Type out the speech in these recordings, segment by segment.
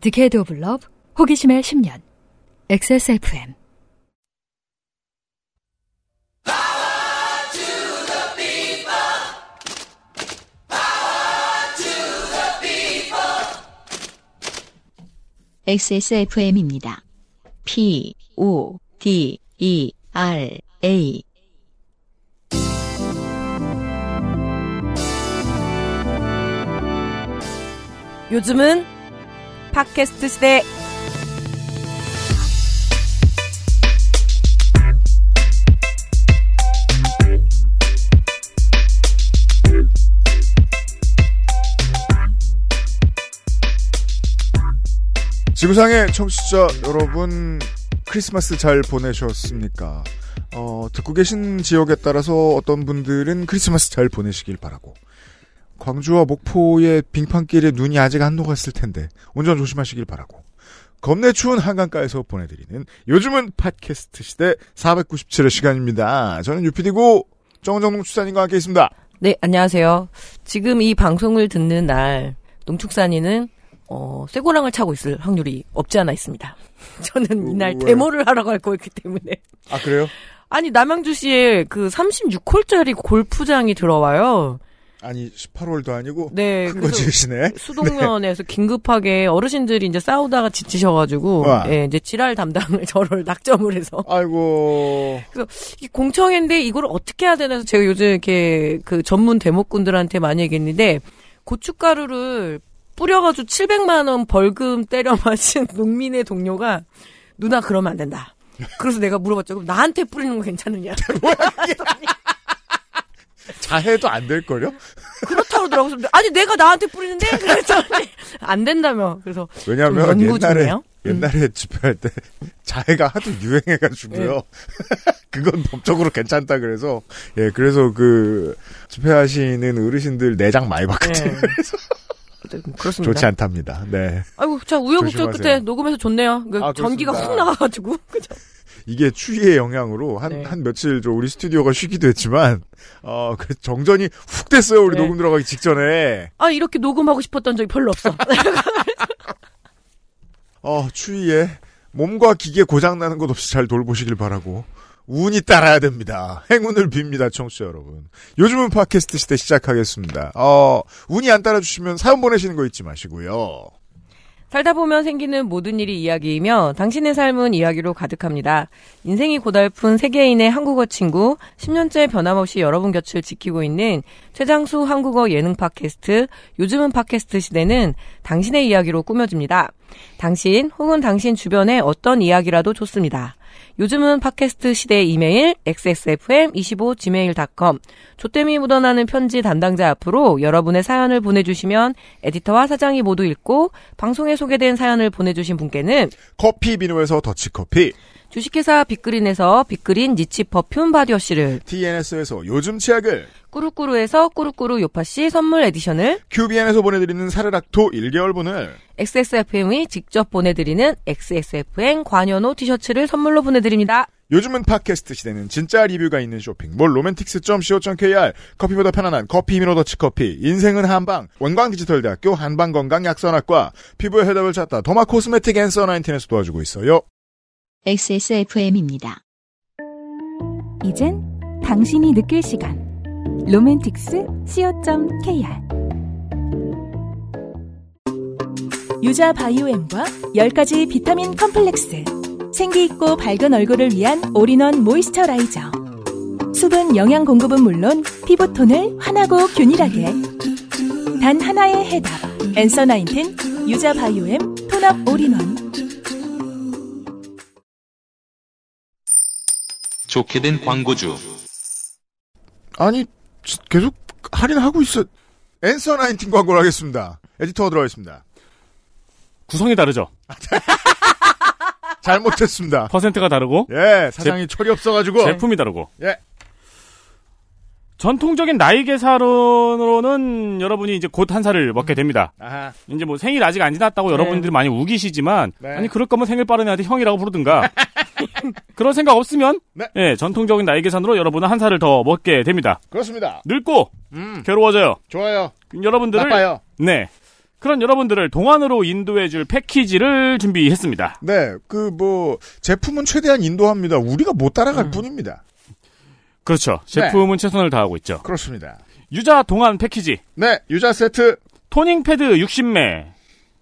디케이드 오브 러브 호기심의 10년 XSFM XSFM입니다. P, O, D, E, R, A. 요즘은 팟캐스트 시대. 지구상의 청취자 여러분 크리스마스 잘 보내셨습니까? 어, 듣고 계신 지역에 따라서 어떤 분들은 크리스마스 잘 보내시길 바라고 광주와 목포의 빙판길에 눈이 아직 안 녹았을 텐데 운전 조심하시길 바라고 겁내 추운 한강가에서 보내드리는 요즘은 팟캐스트 시대 497의 시간입니다. 저는 유피디고 정정농 추사님과 함께 있습니다. 네, 안녕하세요. 지금 이 방송을 듣는 날 농축산인은 어, 쇠고랑을 차고 있을 확률이 없지 않아 있습니다. 저는 이날 왜? 데모를 하러 갈 거였기 때문에. 아 그래요? 아니, 남양주시에 그 36홀짜리 골프장이 들어와요. 아니 18월도 아니고 네. 큰거 그래서 지으시네. 수동면에서 긴급하게 어르신들이 이제 싸우다가 지치셔가지고, 와. 예, 이제 지랄 담당을 저를 낙점을 해서. 아이고 이 공청회인데 이걸 어떻게 해야 되나 해서 제가 요즘 이렇게 그 전문 대목꾼들한테 많이 얘기했는데 고춧가루를 뿌려가지고 700만 원 벌금 때려 맞은 농민의 동료가 누나 그러면 안 된다. 그래서 내가 물어봤죠. 그럼 나한테 뿌리는 거 괜찮느냐? 자해도 안 될 걸요? 그렇다고 그러더라고요. 그래서 아니 내가 나한테 뿌리는데 그랬더니 안 된다며. 그래서 왜냐하면 옛날에 중이에요? 음. 옛날에 집회할 때 자해가 하도 유행해가지고요. 네. 그건 법적으로 괜찮다 그래서 예 그래서 그 집회하시는 어르신들 내장 많이 봤거든요. 네. 어쨌든 그렇습니다. 좋지 않답니다. 네 아이고 자 우여곡절 조심하세요. 끝에 녹음해서 좋네요. 그 아, 전기가. 훅 나가가지고 그죠? 이게 추위의 영향으로 한 네. 한 며칠 저 우리 스튜디오가 쉬기도 했지만 어 그 정전이 훅 됐어요 우리 네. 녹음 들어가기 직전에 아 이렇게 녹음하고 싶었던 적이 별로 없어. 어 추위에 몸과 기계 고장 나는 것 없이 잘 돌보시길 바라고 운이 따라야 됩니다. 행운을 빕니다, 청취자 여러분. 요즘은 팟캐스트 시대 시작하겠습니다. 어, 운이 안 따라주시면 사연 보내시는 거 잊지 마시고요. 살다 보면 생기는 모든 일이 이야기이며 당신의 삶은 이야기로 가득합니다. 인생이 고달픈 세계인의 한국어 친구, 10년째 변함없이 여러분 곁을 지키고 있는 최장수 한국어 예능 팟캐스트, 요즘은 팟캐스트 시대는 당신의 이야기로 꾸며집니다. 당신 혹은 당신 주변의 어떤 이야기라도 좋습니다. 요즘은 팟캐스트 시대 이메일 xsfm25gmail.com 조땜이 묻어나는 편지 담당자 앞으로 여러분의 사연을 보내주시면 에디터와 사장이 모두 읽고 방송에 소개된 사연을 보내주신 분께는 커피 비누에서 더치커피, 주식회사 빅그린에서 빅그린 niche perfume body wash를 TNS에서 요즘 치약을, 꾸루꾸루에서 꾸루꾸루 요파씨 선물 edition을 QBN에서 보내드리는 사르락토 1개월분을, XSFM이 직접 보내드리는 XSFM 관여노 티셔츠를 선물로 보내드립니다. 요즘은 팟캐스트 시대는 진짜 리뷰가 있는 쇼핑몰 로맨틱스.co.kr 커피보다 편안한 커피 미노 더치 커피. 인생은 한방. 원광디지털대학교 한방건강약선학과. 피부의 해답을 찾다 도마 코스메틱 앤서 19에서 도와주고 있어요. XSFM입니다. 이젠 당신이 느낄 시간. 로맨틱스 co.kr 유자 바이오엠과 10가지 비타민 컴플렉스. 생기 있고 밝은 얼굴을 위한 all-in-one moisturizer. 수분 영양 공급은 물론 피부톤을 환하고 균일하게. 단 하나의 해답. Answer nineteen 유자 바이오엠 tone-up all-in-one. 좋게 된 광고주. 아니 지- 계속 할인하고 있어. 앤서 19 광고를 하겠습니다. 에디터가 들어가겠습니다. 구성이 다르죠. 잘못했습니다. 퍼센트가 다르고 예, 사장이 철이 없어가지고. 제품이 다르고. 예. 전통적인 나이 계산으로는 여러분이 이제 곧 한 살을 먹게 됩니다. 아하. 이제 뭐 생일 아직 안 지났다고 여러분들이 많이 우기시지만 네. 아니 그럴 거면 생일 빠른 애한테 형이라고 부르든가 그런 생각 없으면 네. 예, 전통적인 나이 계산으로 여러분은 한 살을 더 먹게 됩니다. 그렇습니다. 늙고 음, 괴로워져요. 좋아요. 여러분들을 나빠요. 네. 그런 여러분들을 동안으로 인도해줄 패키지를 준비했습니다. 네, 그 뭐 제품은 최대한 인도합니다. 우리가 못 따라갈 음. 뿐입니다. 그렇죠. 제품은 최선을 다하고 있죠. 그렇습니다. 유자 동안 패키지. 네, 유자 세트 토닝 패드 60매.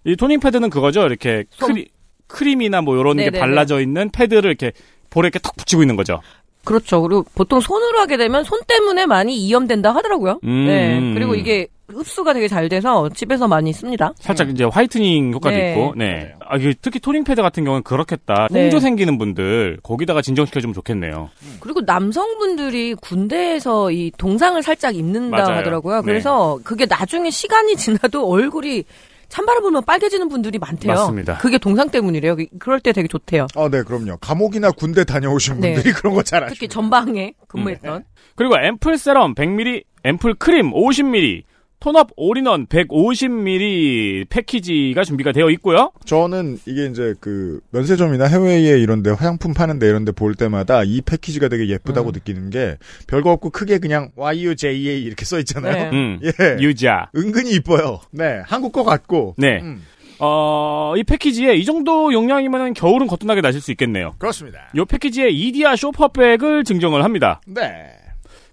이 toning 패드는 그거죠. 이렇게 솜. 크리, 크림이나 뭐 이런 게. 발라져 있는 패드를 이렇게 볼에 이렇게 탁 붙이고 있는 거죠. 그렇죠. 그리고 보통 손으로 하게 되면 손 때문에 많이 이염된다 하더라고요. 음. 네. 그리고 이게 흡수가 되게 잘 돼서 집에서 많이 씁니다. 살짝 이제 whitening 효과도 네. 있고, 네. 아, 특히 toning 패드 같은 경우는 그렇겠다. 네. 홍조 생기는 분들 거기다가 진정시켜주면 좋겠네요. 그리고 남성분들이 군대에서 이 동상을 살짝 입는다 맞아요. 하더라고요. 네. 그래서 그게 나중에 시간이 지나도 얼굴이 찬바람 불면 빨개지는 분들이 많대요. 맞습니다. 그게 동상 때문이래요. 그럴 때 되게 좋대요. 어, 네, 그럼요. 감옥이나 군대 다녀오신 네. 분들이 그런 거 잘 아시죠. 특히 전방에 근무했던. 그리고 앰플 세럼 100ml, 앰플 크림 50ml, tone-up all-in-one 150ml 패키지가 준비가 되어 있고요. 저는 이게 이제 그 면세점이나 해외에 이런데 화장품 파는데 이런데 볼 때마다 이 패키지가 되게 예쁘다고 음. 느끼는 게 별거 없고 크게 그냥 YUJA 이렇게 써 있잖아요. 네. 음. 예. 유자. 은근히 이뻐요. 네. 한국 거 같고. 네. 음, 어, 이 패키지에 이 정도 용량이면 겨울은 거뜬하게 나실 수 있겠네요. 그렇습니다. 이 패키지에 이디아 쇼퍼백을 증정을 합니다. 네.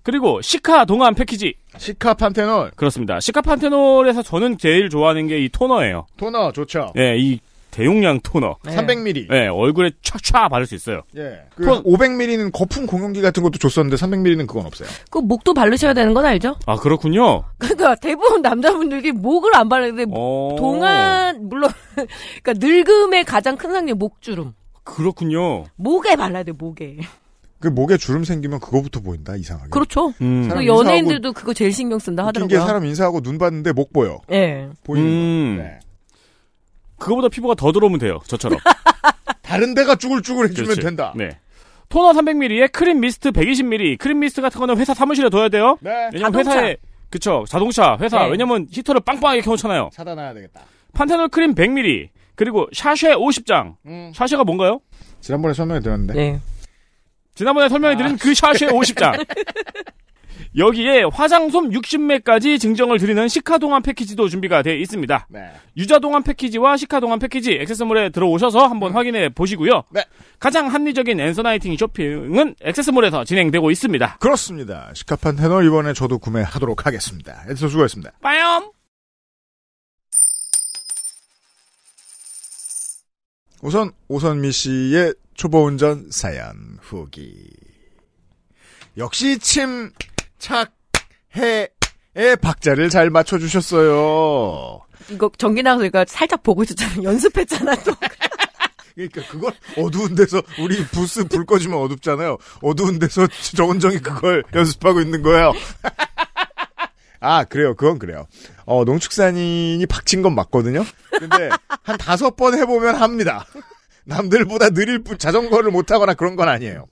그리고 시카 동안 패키지. 시카 판테놀 그렇습니다. 시카 판테놀에서 저는 제일 좋아하는 게 이 토너예요. 토너 좋죠. 예, 이 대용량 토너. 네. 300ml. 예, 얼굴에 촥촥 바를 수 있어요. 예. 그 톤- 500ml는 거품 공용기 같은 것도 줬었는데 300ml는 그건 없어요. 그 목도 바르셔야 되는 건 알죠? 아, 그렇군요. 그러니까 대부분 남자분들이 목을 안 바르는데 어. 동안 물론 그러니까 늙음의 가장 큰 상징 목주름. 그렇군요. 목에 발라야 돼 목에. 그 목에 주름 생기면 그거부터 보인다 이상하게. 그렇죠. 음. 그 연예인들도 그거 제일 신경 쓴다 하더라고요. 사람 인사하고 눈 봤는데 목 보여. 예. 보이는 음. 거. 네. 그거보다 피부가 더 들어오면 돼요. 저처럼. 다른 데가 쭈글쭈글 해주면 그렇지. 된다. 네. 토너 300ml에 크림 미스트 120ml. 크림 미스트 같은 거는 회사 사무실에 둬야 돼요. 네. 왜냐면 자동차. 회사에 그쵸 자동차 회사 네. 왜냐면 히터를 빵빵하게 켜놓잖아요. 차단해야 되겠다. 판테놀 크림 100ml 그리고 sachet 50장. 음. sachet가 뭔가요? 지난번에 설명해 드렸는데. 네. 지난번에 설명해드린 그 sachet 50장. 여기에 화장솜 60매까지 증정을 드리는 시카동안 패키지도 준비가 되어 있습니다. 네. 유자동안 패키지와 시카동안 패키지 액세스몰에 들어오셔서 한번 확인해 보시고요. 네. 가장 합리적인 앤서나인틴 쇼핑은 액세스몰에서 진행되고 있습니다. 그렇습니다. 시카 판테놀 이번에 저도 구매하도록 하겠습니다. 에디터 수고했습니다. 빠염! 우선 오선미 씨의 초보 운전 사연 후기. 역시 침 착해의 박자를 잘 맞춰주셨어요. 이거 전기 나가서 이거 살짝 보고 있었잖아. 연습했잖아 또. 그러니까 그걸 어두운 데서 우리 부스 불 꺼지면 어둡잖아요. 어두운 데서 정은정이 그걸 연습하고 있는 거예요. 아 그래요. 그건 그래요. 어 농축산인이 박친 건 맞거든요. 근데 한 다섯 번 해보면 합니다. 남들보다 느릴 뿐 자전거를 못 타거나 그런 건 아니에요.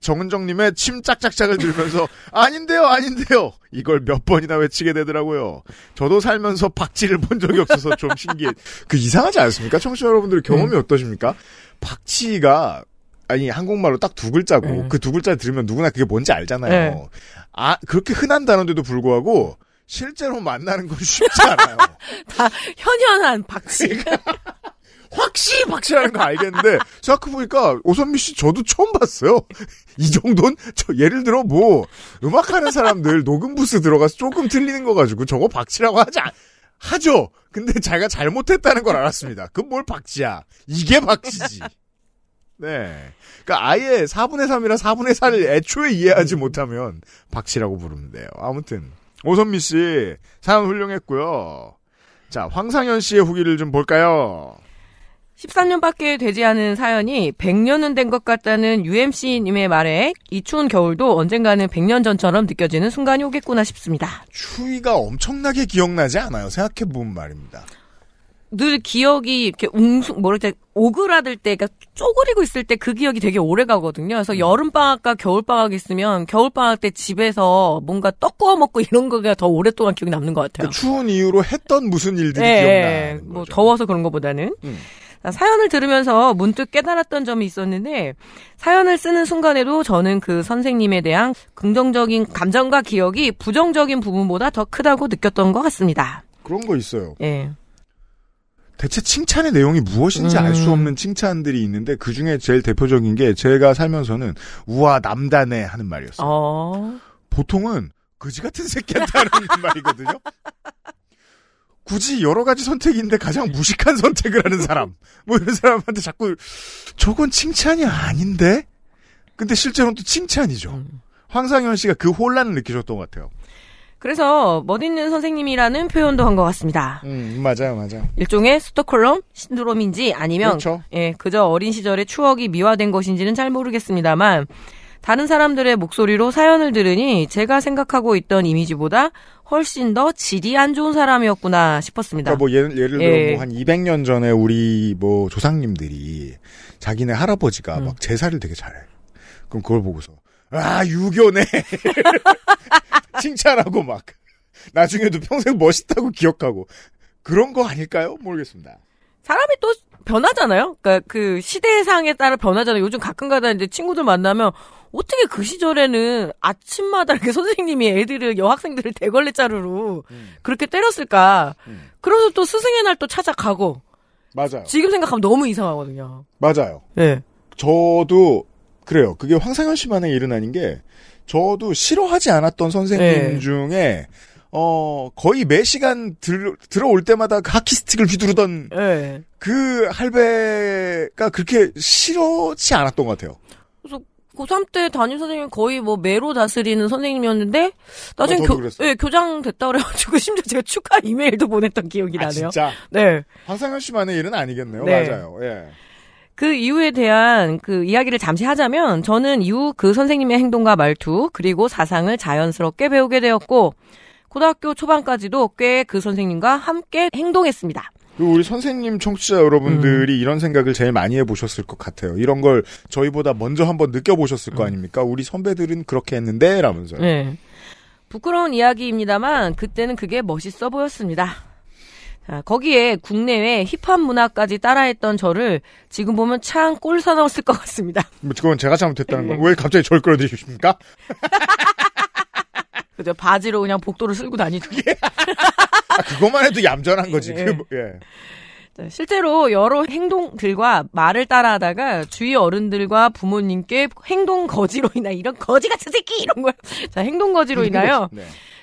정은정님의 침 짝짝짝을 들면서 아닌데요, 아닌데요. 이걸 몇 번이나 외치게 되더라고요. 저도 살면서 박치를 본 적이 없어서 좀 신기해. 그 이상하지 않습니까? 청취자 여러분들 경험이 어떠십니까? 박치가 아니 한국말로 딱 두 글자고 음. 그두 글자 들으면 누구나 그게 뭔지 알잖아요. 네. 아 그렇게 흔한 단어인데도 불구하고 실제로 만나는 건 쉽지 않아요. 다 현현한 박씨. 확실히 박치라는 거 알겠는데 생각해보니까 오선미 씨 저도 처음 봤어요. 이 정도는 저 예를 들어 뭐 음악하는 사람들 녹음 부스 들어가서 조금 틀리는 거 가지고 저거 박치라고 하지 않- 하죠. 근데 자기가 잘못했다는 걸 알았습니다. 그건 뭘 박치야? 이게 박치지. 네. 그러니까 아예 4분의 3이라 4분의 4를 애초에 이해하지 못하면 박치라고 부르면 돼요. 아무튼 오선미 씨 사연 훌륭했고요. 자 황상현 씨의 후기를 좀 볼까요? 13년밖에 되지 않은 사연이 100년은 된 것 같다는 UMC님의 말에 이 추운 겨울도 언젠가는 100년 전처럼 느껴지는 순간이 오겠구나 싶습니다. 추위가 엄청나게 기억나지 않아요. 생각해보면 말입니다. 늘 기억이 이렇게 웅숭, 뭐랄까, 오그라들 때, 그러니까 쪼그리고 있을 때 그 기억이 되게 오래 가거든요. 그래서 여름 방학과 겨울 방학 있으면 겨울 방학 때 집에서 뭔가 떡 구워 먹고 이런 거가 더 오랫동안 기억이 남는 것 같아요. 그 추운 이유로 했던 무슨 일들이 예, 기억나는 뭐 거죠. 더워서 그런 것보다는. 음. 자, 사연을 들으면서 문득 깨달았던 점이 있었는데 사연을 쓰는 순간에도 저는 그 선생님에 대한 긍정적인 감정과 기억이 부정적인 부분보다 더 크다고 느꼈던 것 같습니다. 그런 거 있어요. 예. 대체 칭찬의 내용이 무엇인지 알수 음. 없는 칭찬들이 있는데 그 중에 제일 대표적인 게 제가 살면서는 우와 남다네 하는 말이었어요. 어. 보통은 그지 같은 새끼한테 하는 말이거든요. 굳이 여러 가지 선택인데 가장 무식한 선택을 하는 사람. 뭐 이런 사람한테 자꾸 저건 칭찬이 아닌데? 근데 실제로는 또 칭찬이죠. 음. 황상현 씨가 그 혼란을 느끼셨던 것 같아요. 그래서 멋있는 선생님이라는 표현도 한 것 같습니다. 음, 맞아요, 맞아요. 일종의 스토콜럼 신드롬인지 아니면 그렇죠. 예, 그저 어린 시절의 추억이 미화된 것인지는 잘 모르겠습니다만 다른 사람들의 목소리로 사연을 들으니 제가 생각하고 있던 이미지보다 훨씬 더 질이 안 좋은 사람이었구나 싶었습니다. 그러니까 뭐 예를, 예를 예. 들어 뭐한 200년 전에 우리 뭐 조상님들이 자기네 할아버지가 음. 막 제사를 되게 잘해. 그럼 그걸 보고서 아 유교네 칭찬하고 막 나중에도 평생 멋있다고 기억하고 그런 거 아닐까요? 모르겠습니다. 사람이 또 변하잖아요. 그러니까 그 시대상에 따라 변하잖아요. 요즘 가끔가다 이제 친구들 만나면 어떻게 그 시절에는 아침마다 이렇게 선생님이 애들을 여학생들을 대걸레 자루로 그렇게 때렸을까? 음. 그래서 또 스승의 날 또 찾아가고 맞아요. 지금 생각하면 너무 이상하거든요. 맞아요. 네. 저도 그래요. 그게 황상현 씨만의 일은 아닌 게 저도 싫어하지 않았던 선생님 네. 중에 어 거의 매 시간 들, 들어올 때마다 그 하키 스틱을 휘두르던 네. 그 할배가 그렇게 싫어지 않았던 것 같아요. 그래서 고3 때 담임 선생님 거의 뭐 매로 다스리는 선생님이었는데 나중에 어, 교. 예, 교장 됐다 그래가지고 심지어 제가 축하 이메일도 보냈던 기억이 아, 나네요. 진짜 네. 황상현 씨만의 일은 아니겠네요. 네. 맞아요. 예. 그 이유에 대한 그 이야기를 잠시 하자면 저는 이후 그 선생님의 행동과 말투 그리고 사상을 자연스럽게 배우게 되었고 고등학교 초반까지도 꽤 그 선생님과 함께 행동했습니다. 우리 선생님 청취자 여러분들이 이런 생각을 제일 많이 해보셨을 것 같아요. 이런 걸 저희보다 먼저 한번 느껴보셨을 거 아닙니까? 우리 선배들은 그렇게 했는데 라면서요. 네. 부끄러운 이야기입니다만 그때는 그게 멋있어 보였습니다. 자, 거기에 국내외 힙합 문화까지 따라했던 저를 지금 보면 참 꼴사 넣었을 것 같습니다. 뭐 그건 제가 잘못했다는 네. 건왜 갑자기 절 끌어들이십니까? 그죠? 바지로 그냥 복도를 쓸고 다니죠. 아, 그것만 해도 얌전한 거지. 예. 그 뭐- 예. 네, 실제로 여러 행동들과 말을 따라하다가 주위 어른들과 부모님께 행동 거지로 인하 이런 거지 같은 새끼 이런 걸 자, 행동 거지로 인하여 네.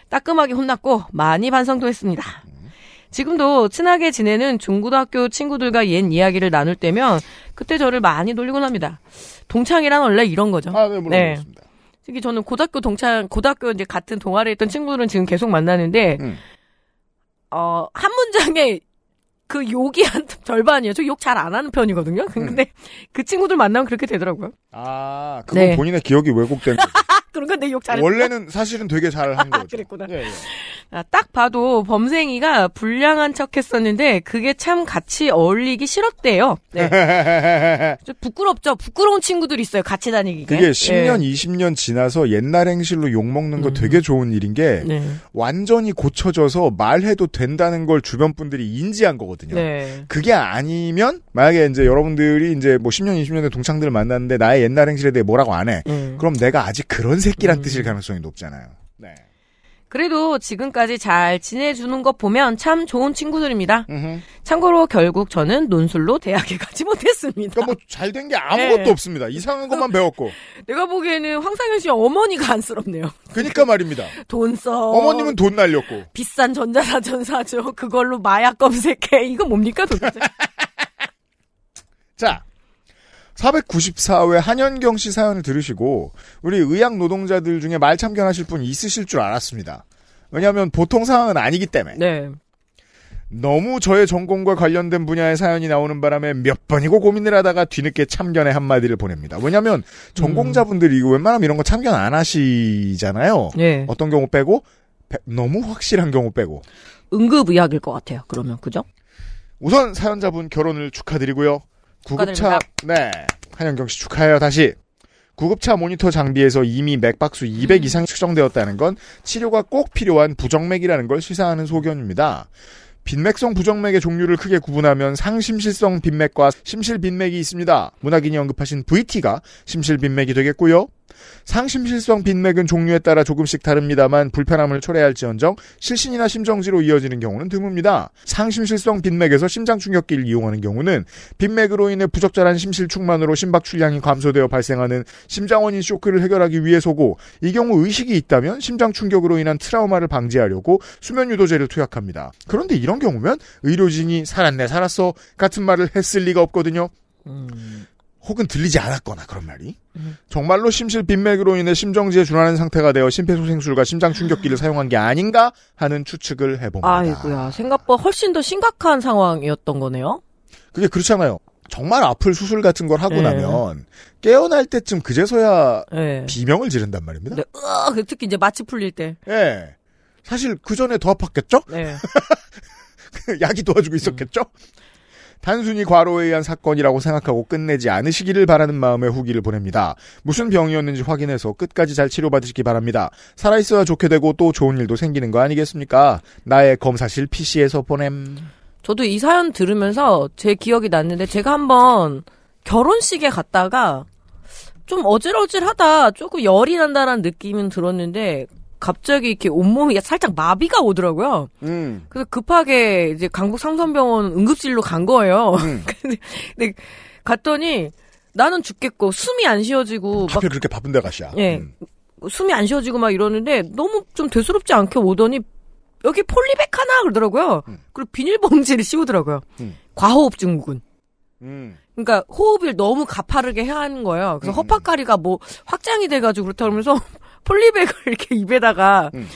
따끔하게 혼났고 많이 반성도 했습니다. 지금도 친하게 지내는 중고등학교 친구들과 옛 이야기를 나눌 때면 그때 저를 많이 놀리곤 합니다. 동창이란 원래 이런 거죠. 아, 네, 물론 네. 그렇습니다. 특히 저는 고등학교 동창, 고등학교 이제 같은 동아리에 있던 친구들은 지금 계속 만나는데, 음. 어, 한 문장에 그 욕이 한 절반이에요. 저 욕 잘 안 하는 편이거든요. 근데 그 친구들 만나면 그렇게 되더라고요. 아, 그건 네. 본인의 기억이 왜곡된 거죠. 그러니까 내욕 잘했어. 원래는 사실은 되게 잘한 거죠. 그랬구나. 예, 예. 아, 딱 봐도 범생이가 불량한 척 했었는데 그게 참 같이 어울리기 싫었대요. 네. 좀 부끄럽죠? 부끄러운 친구들 있어요. 같이 다니기가. 그게 10년, 20년 지나서 옛날 행실로 욕먹는 거 음. 되게 좋은 일인 게 네. 완전히 고쳐져서 말해도 된다는 걸 주변 분들이 인지한 거거든요. 네. 그게 아니면 만약에 이제 여러분들이 이제 뭐 10년, 20년의 동창들을 만났는데 나의 옛날 행실에 대해 뭐라고 안 해. 음. 그럼 내가 아직 그런 새끼란 음. 뜻일 가능성이 높잖아요. 네. 그래도 지금까지 잘 지내주는 것 보면 참 좋은 친구들입니다. 음흠. 참고로 결국 저는 논술로 대학에 가지 못했습니다. 그러니까 뭐 잘 된 게 아무것도 네. 없습니다. 이상한 것만 배웠고. 내가 보기에는 황상현 씨 어머니가 안쓰럽네요. 그러니까 말입니다. 돈 써. 어머님은 돈 날렸고. 비싼 전자사전 사죠. 그걸로 마약 검색해. 이거 뭡니까 도대체? 자, 494회 한현경 씨 사연을 들으시고 우리 의학 노동자들 중에 말 참견하실 분 있으실 줄 알았습니다. 왜냐하면 보통 상황은 아니기 때문에 네. 너무 저의 전공과 관련된 분야의 사연이 나오는 바람에 몇 번이고 고민을 하다가 뒤늦게 참견의 한마디를 보냅니다. 왜냐하면 전공자분들이 이거 웬만하면 이런 거 참견 안 하시잖아요. 네. 어떤 경우 빼고 배- 너무 확실한 경우 빼고 응급의학일 것 같아요. 그러면 그죠? 우선 사연자분 결혼을 축하드리고요. 구급차. 네 한영경 씨 축하해요 다시. 구급차 모니터 장비에서 이미 맥박수 200 음. 이상 측정되었다는 건 치료가 꼭 필요한 부정맥이라는 걸 시사하는 소견입니다. 빈맥성 부정맥의 종류를 크게 구분하면 상심실성 빈맥과 심실 빈맥이 있습니다. 문학인이 언급하신 VT가 심실 빈맥이 되겠고요. 상심실성 빈맥은 종류에 따라 조금씩 다릅니다만 불편함을 초래할지언정 실신이나 심정지로 이어지는 경우는 드뭅니다. 상심실성 빈맥에서 심장 충격기를 이용하는 경우는 빈맥으로 인해 부적절한 심실 충만으로 심박 출량이 감소되어 발생하는 심장원인 쇼크를 해결하기 위해서고 이 경우 의식이 있다면 심장 충격으로 인한 트라우마를 방지하려고 수면 유도제를 투약합니다. 그런데 이런 경우면 의료진이 살았네 살았어 같은 말을 했을 리가 없거든요. 음. 혹은 들리지 않았거나 그런 말이 정말로 심실 빈맥으로 인해 심정지에 준하는 상태가 되어 심폐소생술과 심장 충격기를 사용한 게 아닌가 하는 추측을 해봅니다. 아이고야 생각보다 훨씬 더 심각한 상황이었던 거네요. 그게 그렇잖아요. 정말 아플 수술 같은 걸 하고 네. 나면 깨어날 때쯤 그제서야 네. 비명을 지른단 말입니다. 네, 으악, 특히 이제 마취 풀릴 때. 예. 사실 그 전에 더 아팠겠죠? 네. 약이 도와주고 있었겠죠? 단순히 과로에 의한 사건이라고 생각하고 끝내지 않으시기를 바라는 마음의 후기를 보냅니다. 무슨 병이었는지 확인해서 끝까지 잘 치료받으시기 바랍니다. 살아있어야 좋게 되고 또 좋은 일도 생기는 거 아니겠습니까? 나의 검사실 PC에서 보냄. 저도 이 사연 들으면서 제 기억이 났는데 제가 한번 결혼식에 갔다가 좀 어질어질하다 조금 열이 난다라는 느낌은 들었는데 갑자기 이렇게 온몸이 살짝 마비가 오더라고요. 음. 그래서 급하게 이제 강북 상선병원 응급실로 간 거예요. 음. 근데, 근데 갔더니 나는 죽겠고 숨이 안 쉬어지고 막 하필 그렇게 바쁜 데 가시야. 예. 음. 숨이 안 쉬어지고 막 이러는데 너무 좀 대수롭지 않게 오더니 여기 폴리백 하나 그러더라고요. 음. 그리고 비닐봉지를 씌우더라고요. 음. 과호흡 증후군. 음. 그러니까 호흡을 너무 가파르게 해야 하는 거예요. 그래서 음. 허파카리가 뭐 확장이 돼가지고 그렇다 그러면서 폴리백을 이렇게 입에다가 음.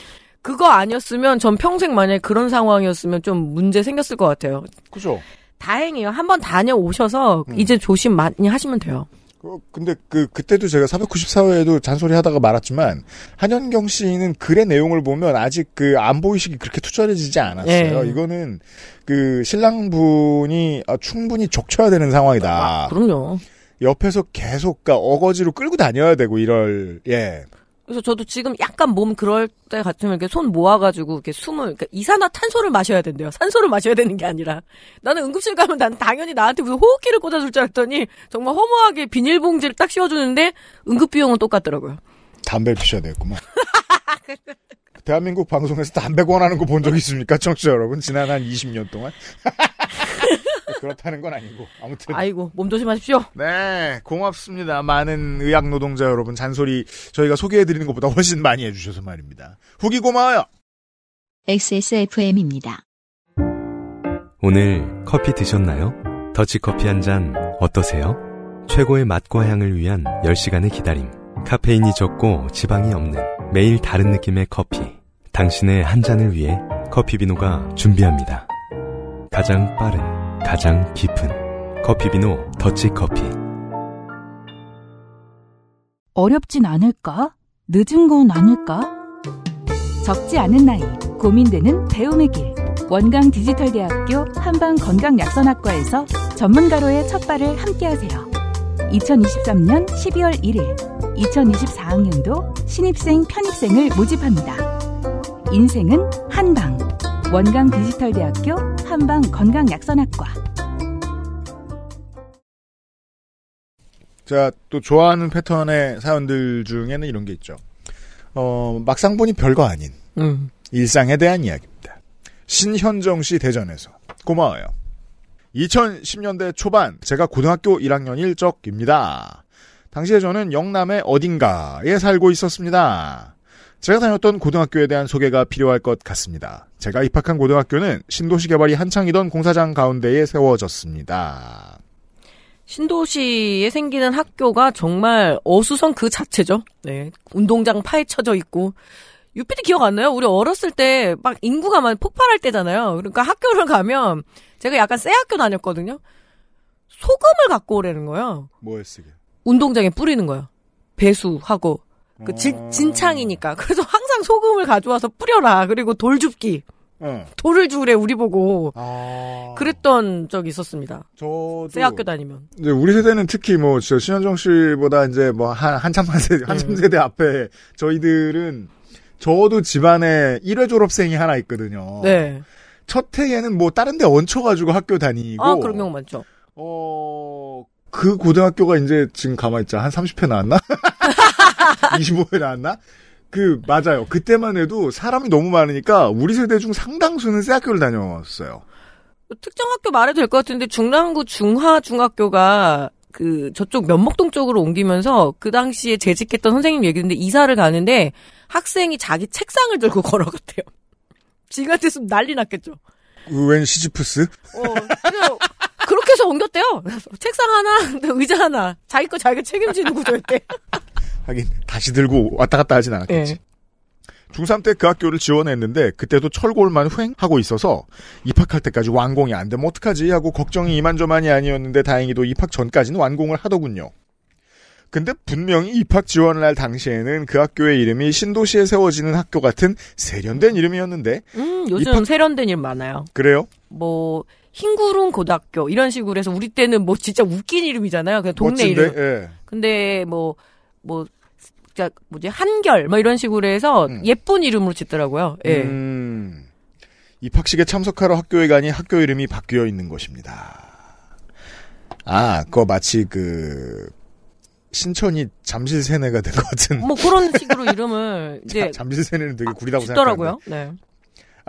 그거 아니었으면 전 평생 만약에 그런 상황이었으면 좀 문제 생겼을 것 같아요. 그죠? 다행이에요. 한번 다녀오셔서 음. 이제 조심 많이 하시면 돼요. 어, 근데 그 그때도 제가 494회에도 잔소리 하다가 말았지만 한현경 씨는 글의 내용을 보면 아직 그 안보의식이 그렇게 투철해지지 않았어요. 예. 이거는 그 신랑분이 아, 충분히 족쳐야 되는 상황이다. 아, 그럼요. 옆에서 계속 그 어거지로 끌고 다녀야 되고 이럴 예. 그래서 저도 지금 약간 몸 그럴 때 같으면 이렇게 손 모아가지고 이렇게 숨을 그러니까 이산화탄소를 마셔야 된대요. 산소를 마셔야 되는 게 아니라 나는 응급실 가면 난 당연히 나한테 무슨 호흡기를 꽂아줄 줄 알았더니 정말 허무하게 비닐봉지를 딱 씌워주는데 응급 비용은 똑같더라고요. 담배 피셔야 되겠구만. 대한민국 방송에서 담배 권하는 거 본 적 있습니까, 청취자 여러분? 지난 한 20년 동안? 그렇다는 건 아니고 아무튼 아이고 몸 조심하십시오. 네, 고맙습니다. 많은 의학 노동자 여러분 잔소리 저희가 소개해드리는 것보다 훨씬 많이 해주셔서 말입니다. 후기 고마워요. XSFM입니다. 오늘 커피 드셨나요? 더치커피 한 잔 어떠세요? 최고의 맛과 향을 위한 10시간의 기다림. 카페인이 적고 지방이 없는 매일 다른 느낌의 커피. 당신의 한 잔을 위해 커피비노가 준비합니다. 가장 빠른, 가장 깊은 커피비노 더치커피. 어렵진 않을까? 늦은 건 아닐까? 적지 않은 나이, 고민되는 배움의 길. 원광 디지털대학교 한방 건강약선학과에서 전문가로의 첫 발을 함께하세요. 2023년 12월 1일, 2024학년도 신입생 편입생을 모집합니다. 인생은 한방. 원광 디지털대학교 한방 건강약선학과. 자, 또 좋아하는 패턴의 사연들 중에는 이런 게 있죠. 어, 막상 보니 별거 아닌 음. 일상에 대한 이야기입니다. 신현정 씨 대전에서 고마워요. 2010년대 초반 제가 고등학교 1학년일 적입니다. 당시에 저는 영남의 어딘가에 살고 있었습니다. 제가 다녔던 고등학교에 대한 소개가 필요할 것 같습니다. 제가 입학한 고등학교는 신도시 개발이 한창이던 공사장 가운데에 세워졌습니다. 신도시에 생기는 학교가 정말 어수선 그 자체죠. 네. 운동장 파헤쳐져 있고. 유피디 기억 안 나요? 우리 어렸을 때 막 인구가 막 폭발할 때잖아요. 그러니까 학교를 가면 제가 약간 새 학교 다녔거든요. 소금을 갖고 오라는 거예요. 뭐에 쓰게? 운동장에 뿌리는 거예요. 배수하고. 그 진, 어. 진창이니까. 그래서 항상 소금을 가져와서 뿌려라. 그리고 돌 줍기. 어. 돌을 주래, 우리 보고. 아. 그랬던 적이 있었습니다. 저도 새 학교 다니면. 이제 우리 세대는 특히 뭐, 저, 신현정 씨보다 이제 뭐, 한, 한참만 세대, 한참 음. 세대 앞에 저희들은 저도 집안에 1회 졸업생이 하나 있거든요. 네. 첫 해에는 뭐, 다른 데 얹혀가지고 학교 다니고. 아, 그런 경우 많죠. 어, 그 고등학교가 이제 지금 가만있자. 한 30회 나왔나? 25회 나왔나? 그 맞아요. 그때만 해도 사람이 너무 많으니까 우리 세대 중 상당수는 새 학교를 다녀왔어요. 특정 학교 말해도 될 것 같은데 중랑구 중화 중학교가 그 저쪽 면목동 쪽으로 옮기면서 그 당시에 재직했던 선생님 얘기인데 이사를 가는데 학생이 자기 책상을 들고 걸어갔대요. 지금 같았으면 난리 났겠죠. 웬 시지프스? 어, 그렇게 해서 옮겼대요. 책상 하나, 의자 하나, 자기 거 자기가 책임지는 구조였대. 하긴 다시 들고 왔다 갔다 하진 않았겠지. 예. 중3 때 그 학교를 지원했는데 그때도 철골만 횡 하고 있어서 입학할 때까지 완공이 안 되면 어떡하지 하고 걱정이 이만저만이 아니었는데 다행히도 입학 전까지는 완공을 하더군요. 근데 분명히 입학 지원을 할 당시에는 그 학교의 이름이 신도시에 세워지는 학교 같은 세련된 이름이었는데 음, 요즘 입학- 세련된 일 많아요. 그래요? 뭐 흰구름 고등학교 이런 식으로 해서 우리 때는 뭐 진짜 웃긴 이름이잖아요. 그냥 동네 멋진데? 이름. 예. 근데 뭐뭐진 짜 뭐지 한결 뭐 이런 식으로 해서 음. 예쁜 이름으로 짓더라고요. 예. 음, 입학식에 참석하러 학교에 가니 학교 이름이 바뀌어 있는 것입니다. 아, 그거 마치 그 신천이 잠실 세네가 된 것 같은. 뭐 그런 식으로 이름을 이제 잠실 세네는 되게 구리다고 생각하는데. 짓더라고요. 네.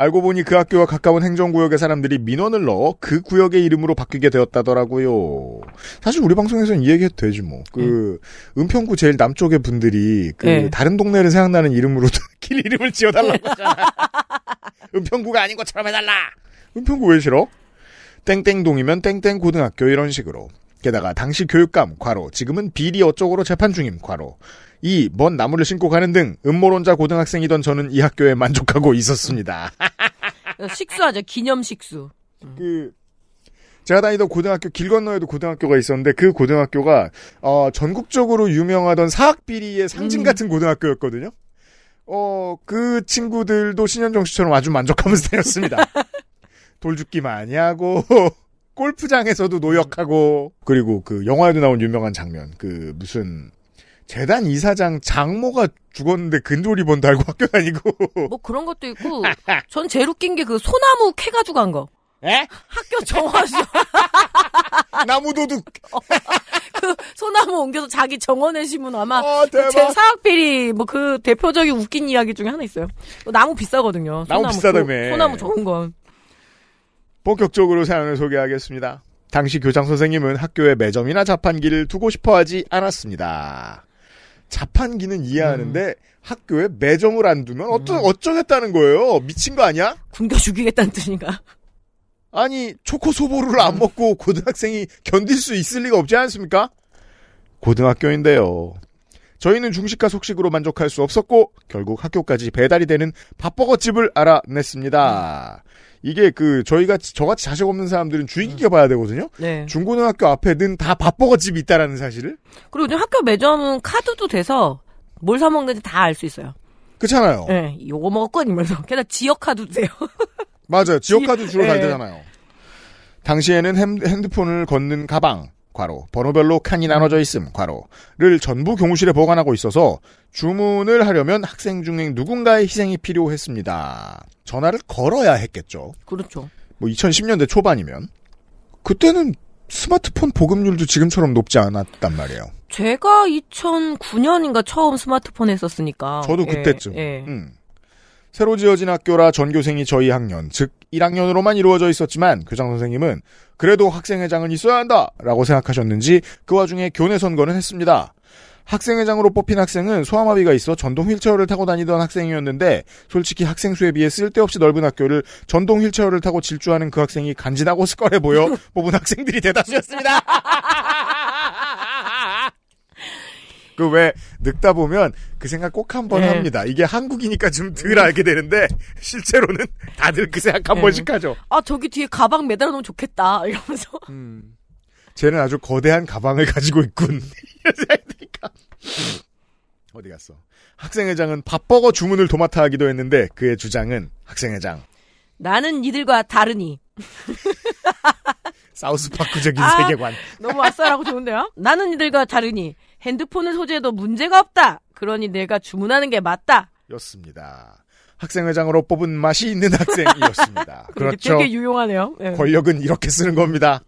알고 보니 그 학교와 가까운 행정구역의 사람들이 민원을 넣어 그 구역의 이름으로 바뀌게 되었다더라고요. 사실 우리 방송에서는 이 얘기해도 되지 뭐. 그 은평구 제일 남쪽의 분들이 그 네. 다른 동네를 생각나는 이름으로 길 이름을 지어달라고 하잖아. 은평구가 아닌 것처럼 해달라. 은평구 왜 싫어? 땡땡동이면 땡땡 고등학교 이런 식으로. 게다가 당시 교육감 과로 지금은 비리 어쩌고로 재판 중임 과로 이 먼 나무를 신고 가는 등 음모론자 고등학생이던 저는 이 학교에 만족하고 있었습니다. 식수하죠. 기념 식수. 그 제가 다니던 고등학교 길 건너에도 고등학교가 있었는데 그 고등학교가 어, 전국적으로 유명하던 사학 비리의 상징 음. 같은 고등학교였거든요. 어, 그 친구들도 신현정 씨처럼 아주 만족하면서 다녔습니다. 돌죽기 많이 하고 골프장에서도 노역하고 그리고 그 영화에도 나온 유명한 장면 그 무슨 재단 이사장 장모가 죽었는데 근조리 본 달고 학교 다니고 뭐 그런 것도 있고 전 제일 웃긴 게 그 소나무 캐 가지고 간 거. 에? 학교 정화수 나무 도둑 그 소나무 옮겨서 자기 정원에 심은 아마 아 대박 제 사학비리 뭐 그 대표적인 웃긴 이야기 중에 하나 있어요. 나무 비싸거든요. 나무 소나무, 비싸다며. 소- 소나무 좋은 건. 본격적으로 사연을 소개하겠습니다. 당시 교장 선생님은 학교에 매점이나 자판기를 두고 싶어 하지 않았습니다. 자판기는 이해하는데 학교에 매점을 안 두면 어쩌, 어쩌겠다는 거예요? 미친 거 아니야? 굶겨 죽이겠다는 뜻인가? 아니, 초코소보루를 안 먹고 고등학생이 견딜 수 있을 리가 없지 않습니까? 고등학교인데요. 저희는 중식과 속식으로 만족할 수 없었고, 결국 학교까지 배달이 되는 밥버거집을 알아냈습니다. 이게 그, 저희가, 저같이 자식 없는 사람들은 주의 깊게 봐야 되거든요? 네. 중고등학교 앞에는 다 밥버거 집이 있다라는 사실을? 그리고 요즘 학교 매점은 카드도 돼서 뭘 사 먹는지 다 알 수 있어요. 그렇잖아요. 네, 요거 먹었건 이면서 게다가 지역 카드도 돼요. 맞아요. 지역 카드 주로 잘 예. 되잖아요. 당시에는 핸- 핸드폰을 걷는 가방, 괄호, 번호별로 칸이 나눠져 있음, 괄호를 전부 교무실에 보관하고 있어서 주문을 하려면 학생 중에 누군가의 희생이 필요했습니다. 전화를 걸어야 했겠죠. 그렇죠. 뭐 2010년대 초반이면. 그때는 스마트폰 보급률도 지금처럼 높지 않았단 말이에요. 제가 2009년인가 처음 스마트폰 했었으니까. 저도 예, 그때쯤. 예. 음. 새로 지어진 학교라 전교생이 저희 학년, 즉 1학년으로만 이루어져 있었지만 교장 선생님은 그래도 학생회장은 있어야 한다라고 생각하셨는지 그 와중에 교내 선거는 했습니다. 학생회장으로 뽑힌 학생은 소아마비가 있어 전동 휠체어를 타고 다니던 학생이었는데 솔직히 학생 수에 비해 쓸데없이 넓은 학교를 전동 휠체어를 타고 질주하는 그 학생이 간지나고 스컬해 보여 뽑은 학생들이 대다수였습니다. 그 왜 늙다 보면 그 생각 꼭 한번 네. 합니다. 이게 한국이니까 좀 덜 알게 되는데 실제로는 다들 그 생각 한 네. 번씩 하죠. 아, 저기 뒤에 가방 매달아 놓으면 좋겠다. 이러면서. 쟤는 아주 거대한 가방을 가지고 있군. 이런 생각이 드니까. 어디 갔어? 학생회장은 밥버거 주문을 도맡아 하기도 했는데 그의 주장은 학생회장 나는 니들과 다르니. 사우스파크적인 아. 세계관. 너무 아싸라고 좋은데요? 나는 니들과 다르니. 핸드폰을 소지해도 문제가 없다. 그러니 내가 주문하는 게 맞다. 였습니다. 학생회장으로 뽑은 맛이 있는 학생이었습니다. 그게 그렇죠. 되게 유용하네요. 예. 권력은 이렇게 쓰는 겁니다.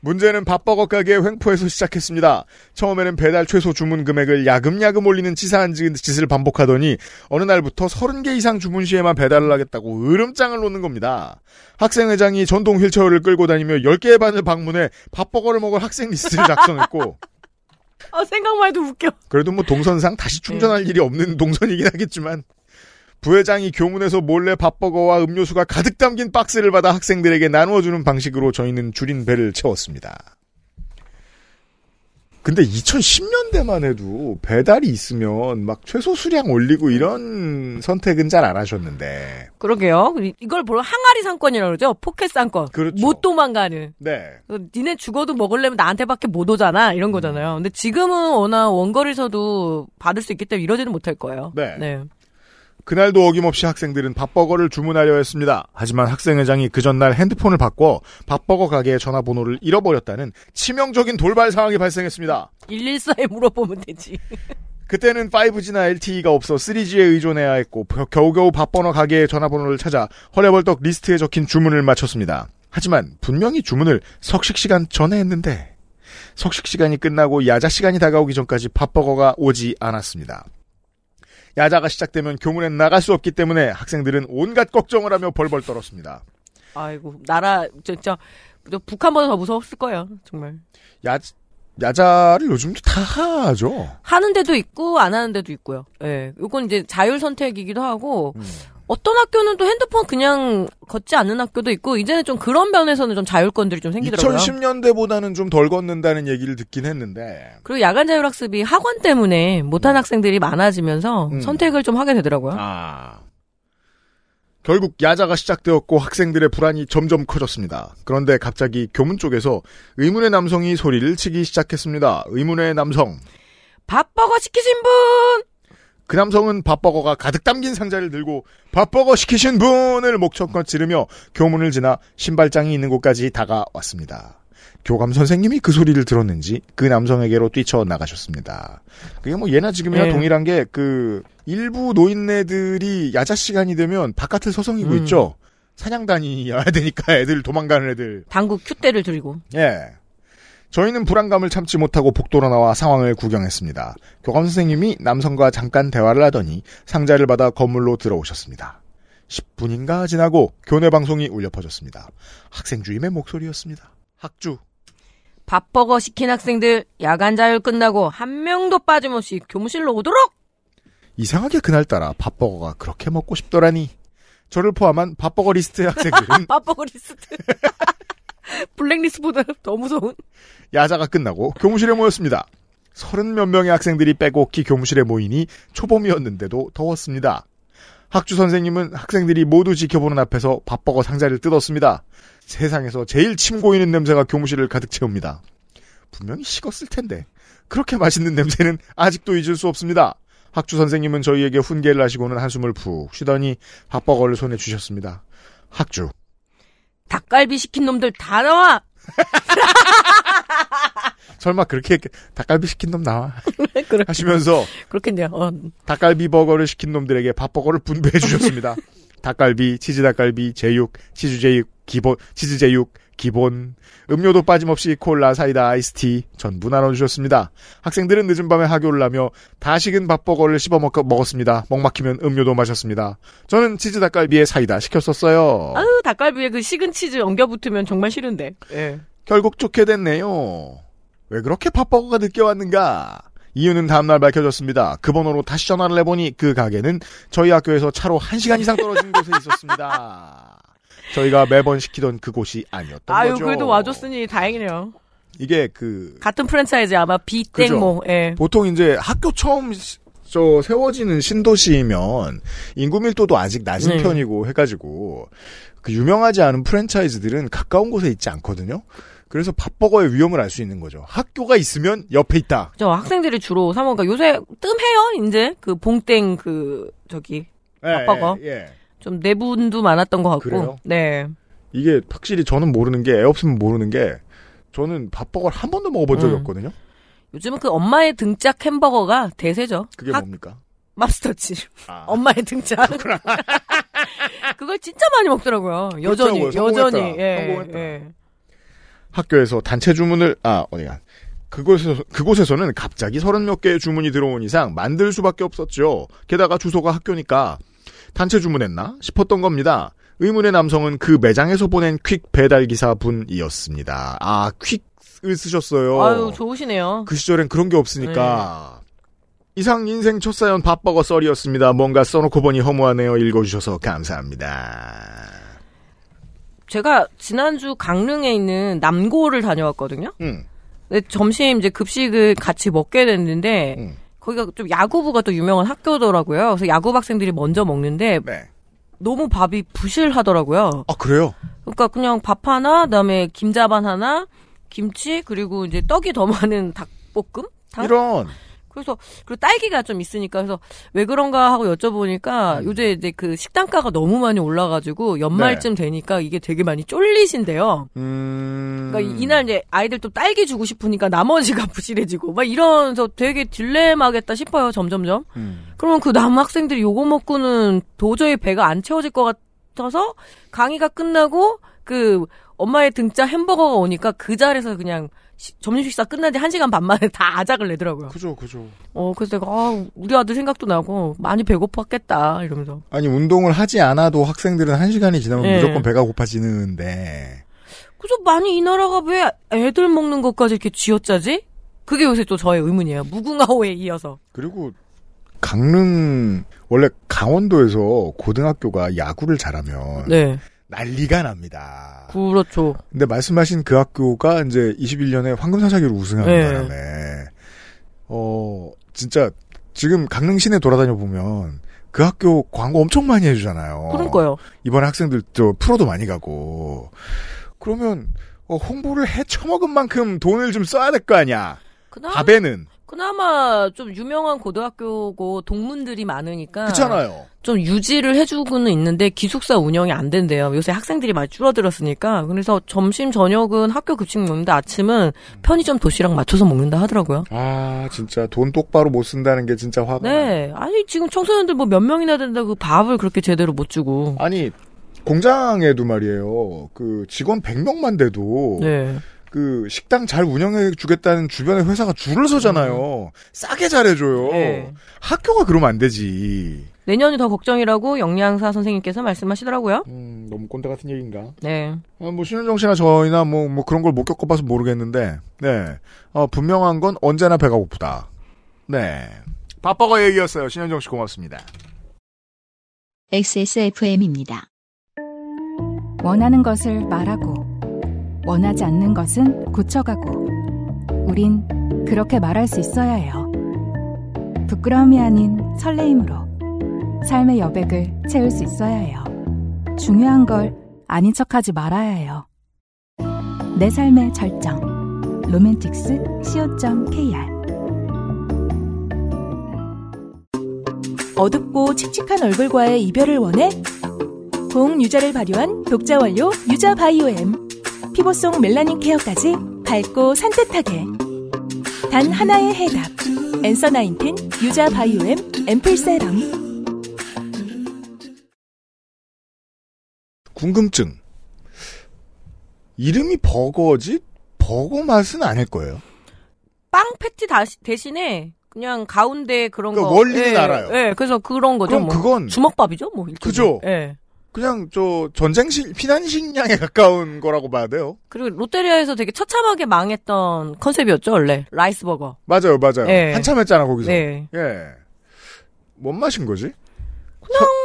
문제는 밥버거 가게 횡포에서 시작했습니다. 처음에는 배달 최소 주문 금액을 야금야금 올리는 치사한 짓을 반복하더니 어느 날부터 30개 이상 주문 시에만 배달을 하겠다고 으름장을 놓는 겁니다. 학생회장이 전동 휠체어를 끌고 다니며 10개의 반을 방문해 밥버거를 먹을 학생 리스트를 작성했고 아, 생각만 해도 웃겨. 그래도 뭐 동선상 다시 충전할 일이 없는 동선이긴 하겠지만 부회장이 교문에서 몰래 밥버거와 음료수가 가득 담긴 박스를 받아 학생들에게 나누어주는 방식으로 저희는 줄인 배를 채웠습니다. 근데 2010년대만 해도 배달이 있으면 막 최소 수량 올리고 이런 선택은 잘 안 하셨는데. 그러게요. 이- 이걸 보고 항아리 상권이라고 그러죠. 포켓 상권. 그렇죠. 못 도망가는. 네. 어, 니네 죽어도 먹으려면 나한테밖에 못 오잖아. 이런 거잖아요. 근데 지금은 워낙 원거리에서도 받을 수 있기 때문에 이러지는 못할 거예요. 네. 그날도 어김없이 학생들은 밥버거를 주문하려 했습니다. 하지만 학생회장이 그 전날 핸드폰을 바꿔 밥버거 가게의 전화번호를 잃어버렸다는 치명적인 돌발 상황이 발생했습니다. 114에 물어보면 되지. 그때는 5G나 LTE가 없어 3G에 의존해야 했고 겨- 겨우겨우 밥버거 가게의 전화번호를 찾아 허레벌떡 리스트에 적힌 주문을 마쳤습니다. 하지만 분명히 주문을 석식 시간 전에 했는데 석식 시간이 끝나고 야자 시간이 다가오기 전까지 밥버거가 오지 않았습니다. 야자가 시작되면 교문엔 나갈 수 없기 때문에 학생들은 온갖 걱정을 하며 벌벌 떨었습니다. 아이고, 나라, 저 북한보다 더 무서웠을 거예요. 정말. 야, 야자를 요즘도 다 하죠. 하는 데도 있고, 안 하는 데도 있고요. 예. 요건 이제 자율 선택이기도 하고, 음. 어떤 학교는 또 핸드폰 그냥 걷지 않는 학교도 있고, 이제는 좀 그런 면에서는 좀 자율권들이 좀 생기더라고요. 2010년대보다는 좀 덜 걷는다는 얘기를 듣긴 했는데 그리고 야간 자율학습이 학원 때문에 못한 학생들이 많아지면서 음. 선택을 좀 하게 되더라고요. 아. 결국 야자가 시작되었고 학생들의 불안이 점점 커졌습니다. 그런데 갑자기 교문 쪽에서 의문의 남성이 소리를 치기 시작했습니다. 의문의 남성. 밥버거 시키신 분! 그 남성은 밥버거가 가득 담긴 상자를 들고 밥버거 시키신 분을 목청껏 지르며 교문을 지나 신발장이 있는 곳까지 다가왔습니다. 교감 선생님이 그 소리를 들었는지 그 남성에게로 뛰쳐나가셨습니다. 그게 뭐 예나 지금이나 네. 동일한 게 그 일부 노인네들이 야자 시간이 되면 바깥을 서성이고 음. 있죠. 사냥 다녀야 되니까 애들 도망가는 애들. 당구 큐대를 들고. 예. 저희는 불안감을 참지 못하고 복도로 나와 상황을 구경했습니다. 교감 선생님이 남성과 잠깐 대화를 하더니 상자를 받아 건물로 들어오셨습니다. 10분인가 지나고 교내 방송이 울려 퍼졌습니다. 학생 주임의 목소리였습니다. 학주. 밥버거 시킨 학생들 야간 자율 끝나고 한 명도 빠짐없이 교무실로 오도록! 이상하게 그날따라 밥버거가 그렇게 먹고 싶더라니. 저를 포함한 밥버거 리스트의 학생들은 밥버거 리스트. 블랙리스트보다 더 무서운. 야자가 끝나고 교무실에 모였습니다. 서른 몇 명의 학생들이 빼곡히 교무실에 모이니 초봄이었는데도 더웠습니다. 학주 선생님은 학생들이 모두 지켜보는 앞에서 밥버거 상자를 뜯었습니다. 세상에서 제일 침 고이는 냄새가 교무실을 가득 채웁니다. 분명히 식었을 텐데 그렇게 맛있는 냄새는 아직도 잊을 수 없습니다. 학주 선생님은 저희에게 훈계를 하시고는 한숨을 푹 쉬더니 밥버거를 손에 주셨습니다. 학주, 닭갈비 시킨 놈들 다 나와! 설마 그렇게 닭갈비 시킨 놈 나와 하시면서 그렇겠네요. 어, 닭갈비 버거를 시킨 놈들에게 밥버거를 분배해 주셨습니다. 닭갈비, 치즈 닭갈비, 제육, 치즈 제육, 기본, 치즈 제육, 기본, 음료도 빠짐없이 콜라, 사이다, 아이스티 전부 나눠주셨습니다. 학생들은 늦은 밤에 하교를 하며 다 식은 밥버거를 씹어 먹, 먹었습니다. 목막히면 음료도 마셨습니다. 저는 치즈 닭갈비에 사이다 시켰었어요. 아유, 닭갈비에 그 식은 치즈 엉겨 붙으면 정말 싫은데. 예. 결국 좋게 됐네요. 왜 그렇게 밥버거가 늦게 왔는가? 이유는 다음날 밝혀졌습니다. 그 번호로 다시 전화를 해보니 그 가게는 저희 학교에서 차로 1시간 이상 떨어진 곳에 있었습니다. 저희가 매번 시키던 그곳이 아니었던 아유, 거죠. 그래도 와줬으니 다행이네요. 이게 그 같은 프랜차이즈 아마. 비땡모, 예. 보통 이제 학교 처음 시- 저 세워지는 신도시이면 인구 밀도도 아직 낮은 네. 편이고 해가지고 그 유명하지 않은 프랜차이즈들은 가까운 곳에 있지 않거든요. 그래서 밥버거의 위험을 알 수 있는 거죠. 학교가 있으면 옆에 있다. 저 학생들이 주로 사 먹으니까 요새 뜸해요, 이제. 그 봉땡 그, 저기. 예, 밥버거? 예, 예. 좀 내분도 많았던 것 같고. 그래요? 네. 이게 확실히 저는 모르는 게 애 없으면 모르는 게 저는 밥버거를 한 번도 먹어본 적이 음. 없거든요. 요즘은 그 엄마의 등짝 햄버거가 대세죠. 그게 학- 뭡니까? 맙스터치. 아. 엄마의 등짝. 그걸 진짜 많이 먹더라고요. 여전히, 그렇더라고요. 여전히. 예. 예. 학교에서 단체 주문을 아 어디가 그곳에서 그곳에서는 갑자기 서른 몇 개의 주문이 들어온 이상 만들 수밖에 없었죠. 게다가 주소가 학교니까 단체 주문했나 싶었던 겁니다. 의문의 남성은 그 매장에서 보낸 퀵 배달 기사 분이었습니다. 아 퀵을 쓰셨어요. 아유 좋으시네요. 그 시절엔 그런 게 없으니까. 이상 인생 첫 사연 밥버거 썰이었습니다. 뭔가 써놓고 보니 허무하네요. 읽어주셔서 감사합니다. 제가 지난주 강릉에 있는 남고를 다녀왔거든요. 음, 근데 점심 이제 급식을 같이 먹게 됐는데 음. 거기가 좀 야구부가 또 유명한 학교더라고요. 그래서 야구 학생들이 먼저 먹는데 네. 너무 밥이 부실하더라고요. 아 그래요? 그러니까 그냥 밥 하나, 그다음에 김자반 하나, 김치 그리고 이제 떡이 더 많은 닭볶음? 탕? 이런 그래서 그리고 딸기가 좀 있으니까 그래서 왜 그런가 하고 음. 여쭤보니까 요새 이제 그 식단가가 너무 많이 올라가지고 연말쯤 네. 되니까 이게 되게 많이 쫄리신데요. 음. 그러니까 이날 이제 아이들 또 딸기 주고 싶으니까 나머지가 부실해지고 막 이러면서 되게 딜레마겠다 싶어요 점점점. 음. 그러면 그 남학생들이 요거 먹고는 도저히 배가 안 채워질 것 같아서 강의가 끝나고 그 엄마의 등짜 햄버거가 오니까 그 자리에서 그냥 시- 점심 식사 끝난 지한 시간 반 만에 다 아작을 내더라고요. 그죠, 그죠. 어, 그래서 내가, 아, 우리 아들 생각도 나고, 많이 배고팠겠다, 이러면서. 아니 운동을 하지 않아도 학생들은 한 시간이 지나면 네. 무조건 배가 고파지는데 그래서 많이 이 나라가 왜 애들 먹는 것까지 이렇게 쥐어짜지? 그게 요새 또 저의 의문이에요. 무궁화호에 이어서. 그리고 강릉 원래 강원도에서 고등학교가 야구를 잘하면 네. 난리가 납니다. 그렇죠. 근데 말씀하신 그 학교가 이제 21년에 황금사자기로 우승하는 네. 바람에 어 진짜 지금 강릉 시내 돌아다녀 보면 그 학교 광고 엄청 많이 해주잖아요. 그러니까요. 이번에 학생들 저 프로도 많이 가고 그러면 어, 홍보를 해 처먹은 만큼 돈을 좀 써야 될 거 아니야. 그나마, 밥에는 그나마 좀 유명한 고등학교고 동문들이 많으니까. 그렇잖아요. 좀 유지를 해주고는 있는데 기숙사 운영이 안 된대요. 요새 학생들이 많이 줄어들었으니까. 그래서 점심, 저녁은 학교 급식 먹는데 아침은 편의점 도시락 맞춰서 먹는다 하더라고요. 아 진짜 돈 똑바로 못 쓴다는 게 진짜 화가. 네. 아니, 지금 청소년들 뭐 몇 명이나 된다고 밥을 그렇게 제대로 못 주고. 아니 공장에도 말이에요. 그 직원 100명만 돼도 네. 그 식당 잘 운영해 주겠다는 주변의 회사가 줄을 서잖아요. 싸게 잘해줘요. 음. 네. 학교가 그러면 안 되지. 내년이 더 걱정이라고 영양사 선생님께서 말씀하시더라고요. 음, 너무 꼰대 같은 얘기인가? 네. 아, 뭐 신현정 씨나 저희나 뭐, 뭐 그런 걸 못 겪어봐서 모르겠는데, 네, 어, 분명한 건 언제나 배가 고프다. 네, 밥버거 얘기였어요. 신현정 씨 고맙습니다. XSFM입니다. 원하는 것을 말하고 원하지 않는 것은 고쳐가고 우린 그렇게 말할 수 있어야 해요. 부끄러움이 아닌 설레임으로 삶의 여백을 채울 수 있어야 해요. 중요한 걸 아닌 척하지 말아야 해요. 내 삶의 절정 로맨틱스 co.kr 어둡고 칙칙한 얼굴과의 이별을 원해? 고응 유자를 발효한 독자 원료 유자 바이오엠 피부 속 멜라닌 케어까지 밝고 산뜻하게 단 하나의 해답 엔서 나인틴 유자 바이오엠 앰플 세럼 궁금증. 이름이 버거지? 버거 맛은 아닐 거예요. 빵 패티 대신에 그냥 가운데 그런 그러니까 거. 원리는 예, 알아요. 예, 그래서 그런 거죠. 그럼 뭐. 그건 주먹밥이죠, 뭐. 일종의. 그죠? 예. 그냥 저 전쟁식 피난식량에 가까운 거라고 봐야 돼요. 그리고 롯데리아에서 되게 처참하게 망했던 컨셉이었죠, 원래. 라이스버거. 맞아요, 맞아요. 예. 한참 했잖아 거기서. 네. 예. 뭔 맛인 거지?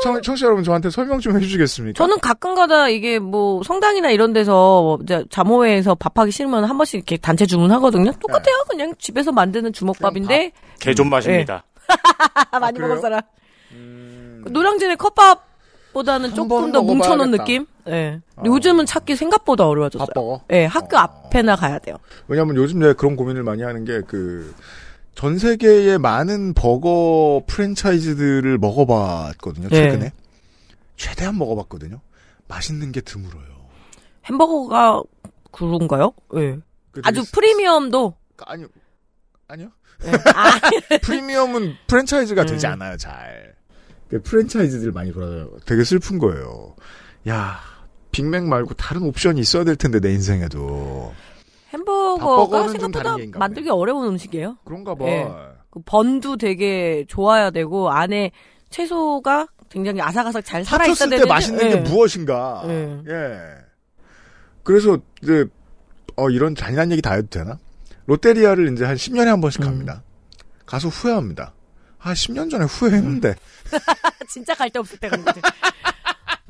청, 청취자 여러분 저한테 설명 좀 해주시겠습니까? 저는 가끔 가다 이게 뭐 성당이나 이런 데서 이제 자모회에서 밥하기 싫으면 한 번씩 이렇게 단체 주문하거든요. 똑같아요. 네. 그냥 집에서 만드는 주먹밥인데 개 좀 맛입니다. 많이 그래요? 먹을 사람. 음, 노량진의 컵밥보다는 한 조금 번더 뭉쳐놓은. 느낌. 예. 어. 요즘은 찾기 생각보다 어려워졌어요. 밥버거. 예, 학교 어. 앞에나 가야 돼요. 왜냐면 요즘 내가 그런 고민을 많이 하는 게그 전 세계의 많은 버거 프랜차이즈들을 먹어봤거든요. 네. 최근에 최대한 먹어봤거든요. 맛있는 게 드물어요. 햄버거가 그런가요? 예. 그 아주 프리미엄도 아니요. 아니요. 예. 아, 프리미엄은 프랜차이즈가 음. 되지 않아요, 잘. 그 프랜차이즈들 많이 돌아다녀요. 되게 슬픈 거예요. 야, 빅맥 말고 다른 옵션이 있어야 될 텐데, 내 인생에도. 햄버거가 생각보다 만들기 어려운 음식이에요. 그런가 봐. 예. 그 번도 되게 좋아야 되고 안에 채소가 굉장히 아삭아삭 잘 살아 있어야 되는데 때 맛있는 게 예. 무엇인가. 예. 예. 그래서 이제 어 이런 잔인한 얘기 다 해도 되나? 롯데리아를 이제 한 10년에 한 번씩 음. 갑니다. 가서 후회합니다. 아, 10년 전에 후회했는데. 진짜 갈 데 없을 때 갔는데.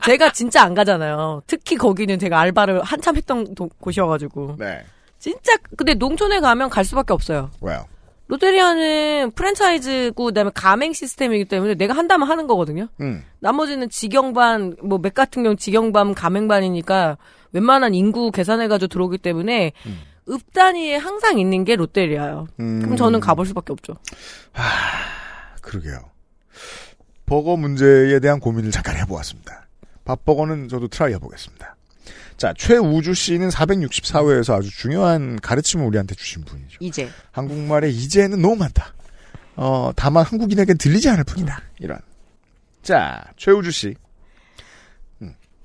제가 진짜 안 가잖아요. 특히 거기는 제가 알바를 한참 했던 도- 곳이어가지고. 네. 진짜 근데 농촌에 가면 갈 수밖에 없어요. 왜요? 롯데리아는 프랜차이즈고 그다음에 가맹 시스템이기 때문에 내가 한다면 하는 거거든요. 음. 나머지는 직영반 뭐 맥 같은 경우 직영반 가맹반이니까 웬만한 인구 계산해가지고 들어오기 때문에 읍 단위에 항상 있는 게 롯데리아예요. 음. 그럼 저는 가볼 수밖에 없죠. 그러게요. 버거 문제에 대한 고민을 잠깐 해보았습니다. 밥버거는 저도 try 해보겠습니다. 자, 최우주 씨는 464회에서 아주 중요한 가르침을 우리한테 주신 분이죠. 이제 한국말의 이제는 너무 많다. 어, 다만 한국인에겐 들리지 않을 뿐이다. 이런. 자, 최우주 씨.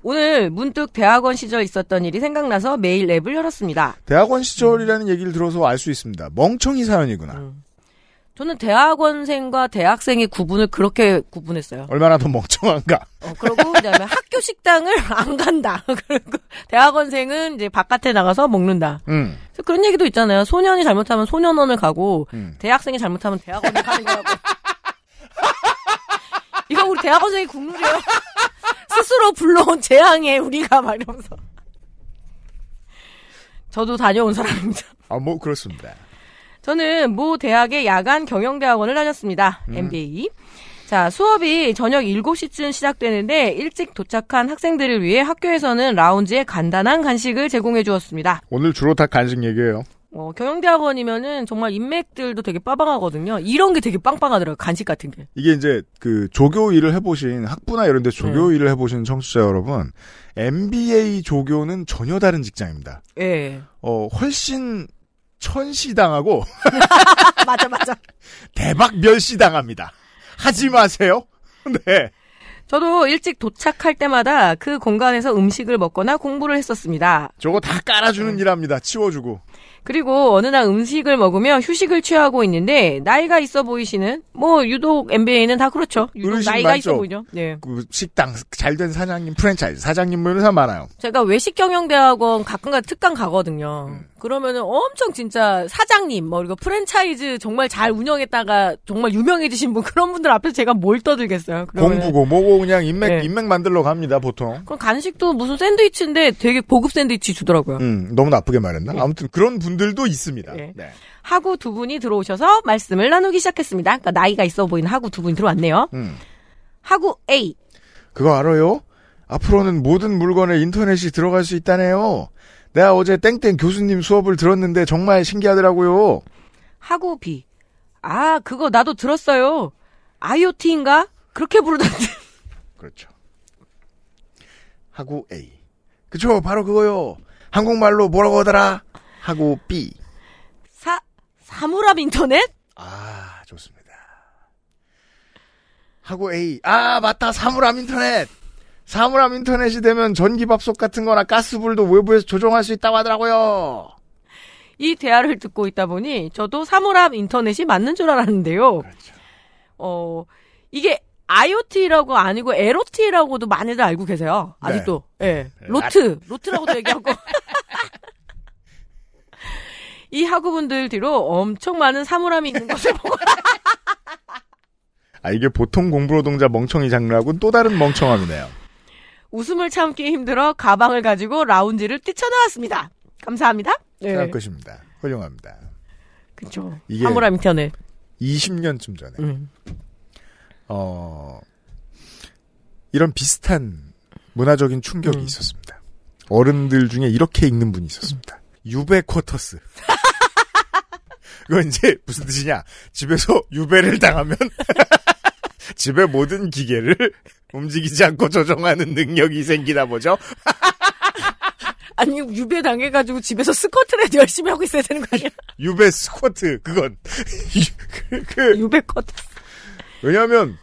오늘 문득 대학원 시절 있었던 일이 생각나서 메일 앱을 열었습니다. 대학원 시절이라는 얘기를 들어서 알 수 있습니다. 멍청이 사연이구나. 음. 저는 대학원생과 대학생의 구분을 그렇게 구분했어요. 얼마나 더 멍청한가. 어, 그리고 그다음에 학교 식당을 안 간다. 그리고 대학원생은 이제 바깥에 나가서 먹는다. 음, 그래서 그런 얘기도 있잖아요. 소년이 잘못하면 소년원을 가고 음. 대학생이 잘못하면 대학원을 가는 거라고. 이거 우리 대학원생이 국룰이에요. 스스로 불러온 재앙에 우리가 막 이러면서. 저도 다녀온 사람입니다. 아, 뭐, 그렇습니다. 저는 모 대학의 야간 경영대학원을 다녔습니다. MBA. 자, 수업이 저녁 7시쯤 시작되는데 일찍 도착한 학생들을 위해 학교에서는 라운지에 간단한 간식을 제공해 주었습니다. 오늘 주로 다 간식 얘기예요. 어, 경영대학원이면은 정말 인맥들도 되게 빠방하거든요. 이런 게 되게 빵빵하더라고요. 간식 같은 게. 이게 이제 그 조교 일을 해보신 학부나 이런 데 조교 네. 일을 해보신 청취자 여러분, MBA 조교는 전혀 다른 직장입니다. 예. 어, 훨씬 천시당하고 맞아, 맞아. 대박 멸시당합니다. 하지 마세요. 네. 저도 일찍 도착할 때마다 그 공간에서 음식을 먹거나 공부를 했었습니다. 저거 다 깔아주는 네. 일합니다. 치워주고. 그리고 어느 날 음식을 먹으며 휴식을 취하고 있는데 나이가 있어 보이시는 뭐 유독 MBA는 다 그렇죠. 유독 나이가 많죠? 있어 보이죠. 네. 그 식당 잘된 사장님 프랜차이즈 사장님 뭐 이런 사람 많아요. 제가 외식 경영대학원 가끔가다 특강 가거든요. 음. 그러면은 엄청 진짜 사장님 뭐 그리고 프랜차이즈 정말 잘 운영했다가 정말 유명해지신 분 그런 분들 앞에서 제가 뭘 떠들겠어요. 공부고 뭐고 그냥 인맥 네. 인맥 만들러 갑니다 보통. 그럼 간식도 무슨 샌드위치인데 되게 고급 샌드위치 주더라고요. 음 너무 나쁘게 말했나? 아무튼 그런 분 들도 있습니다. 네. 네. 하고 두 분이 들어오셔서 말씀을 나누기 시작했습니다. 그러니까 나이가 있어 보이는 하고 두 분이 들어왔네요. 음 하고 A 그거 알아요? 앞으로는 모든 물건에 인터넷이 들어갈 수 있다네요. 내가 어제 땡땡 교수님 수업을 들었는데 정말 신기하더라고요. 하고 B. 아, 그거 나도 들었어요. IoT인가? 그렇게 부르던데. 그렇죠. 하고 A. 그쵸, 바로 그거요. 한국말로 뭐라고 하더라? 하고 B. 사, 사물함 인터넷? 아, 좋습니다. 하고 A. 아, 맞다. 사물함 인터넷. 사물함 인터넷이 되면 전기밥솥 같은 거나 가스불도 외부에서 조종할 수 있다고 하더라고요. 이 대화를 듣고 있다 보니 저도 사물함 인터넷이 맞는 줄 알았는데요. 그렇죠. 어, 이게 IoT라고 아니고 LOT라고도 많이들 알고 계세요. 네. 아직도. 예. 로트, 로트라고도 얘기하고. 이 학우분들 뒤로 엄청 많은 사물함이 있는 것을 보고 아, 이게 보통 공부노동자 멍청이 장르하고는 또 다른 멍청함이네요. 웃음을 참기 힘들어 가방을 가지고 라운지를 뛰쳐나왔습니다. 감사합니다. 네. 생각 것입니다. 훌륭합니다. 그쵸. 이게- 사물함 인터넷. 20년쯤 전에, 음. 어, 이런 비슷한 문화적인 충격이 음. 있었습니다. 어른들 중에 이렇게 읽는 분이 있었습니다. 유배 쿼터스. 그건 이제 무슨 뜻이냐? 집에서 유배를 당하면 집의 모든 기계를 움직이지 않고 조정하는 능력이 생기나 보죠. 아니, 유배 당해가지고 집에서 스쿼트를 열심히 하고 있어야 되는 거 아니야? 유배 스쿼트 그건 그, 그 유배 컷. 왜냐하면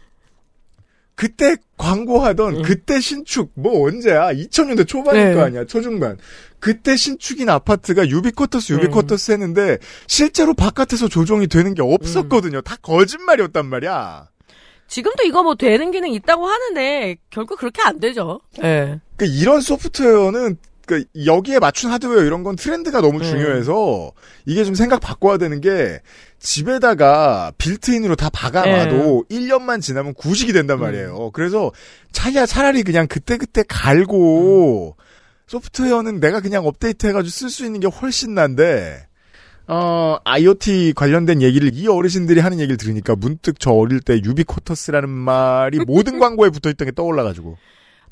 그때 광고하던 그때 신축 뭐 언제야? 2000년대 초반일 네. 거 아니야 초중반. 그때 신축인 아파트가 유비쿼터스 유비쿼터스 했는데 실제로 바깥에서 조정이 되는 게 없었거든요. 다 거짓말이었단 말이야. 지금도 이거 뭐 되는 기능 있다고 하는데 결국 그렇게 안 되죠. 예. 그 이런 소프트웨어는 그 여기에 맞춘 하드웨어 이런 건 트렌드가 너무 음. 중요해서 이게 좀 생각 바꿔야 되는 게 집에다가 빌트인으로 다 박아놔도 1년만 지나면 구식이 된단 말이에요. 그래서 차야 차라리 그냥 그때그때 갈고 소프트웨어는 내가 그냥 업데이트 해가지고 쓸 수 있는 게 훨씬 난데 어, IoT 관련된 얘기를 이 어르신들이 하는 얘기를 들으니까 문득 저 어릴 때 유비쿼터스라는 말이 모든 광고에 붙어 있던 게 떠올라가지고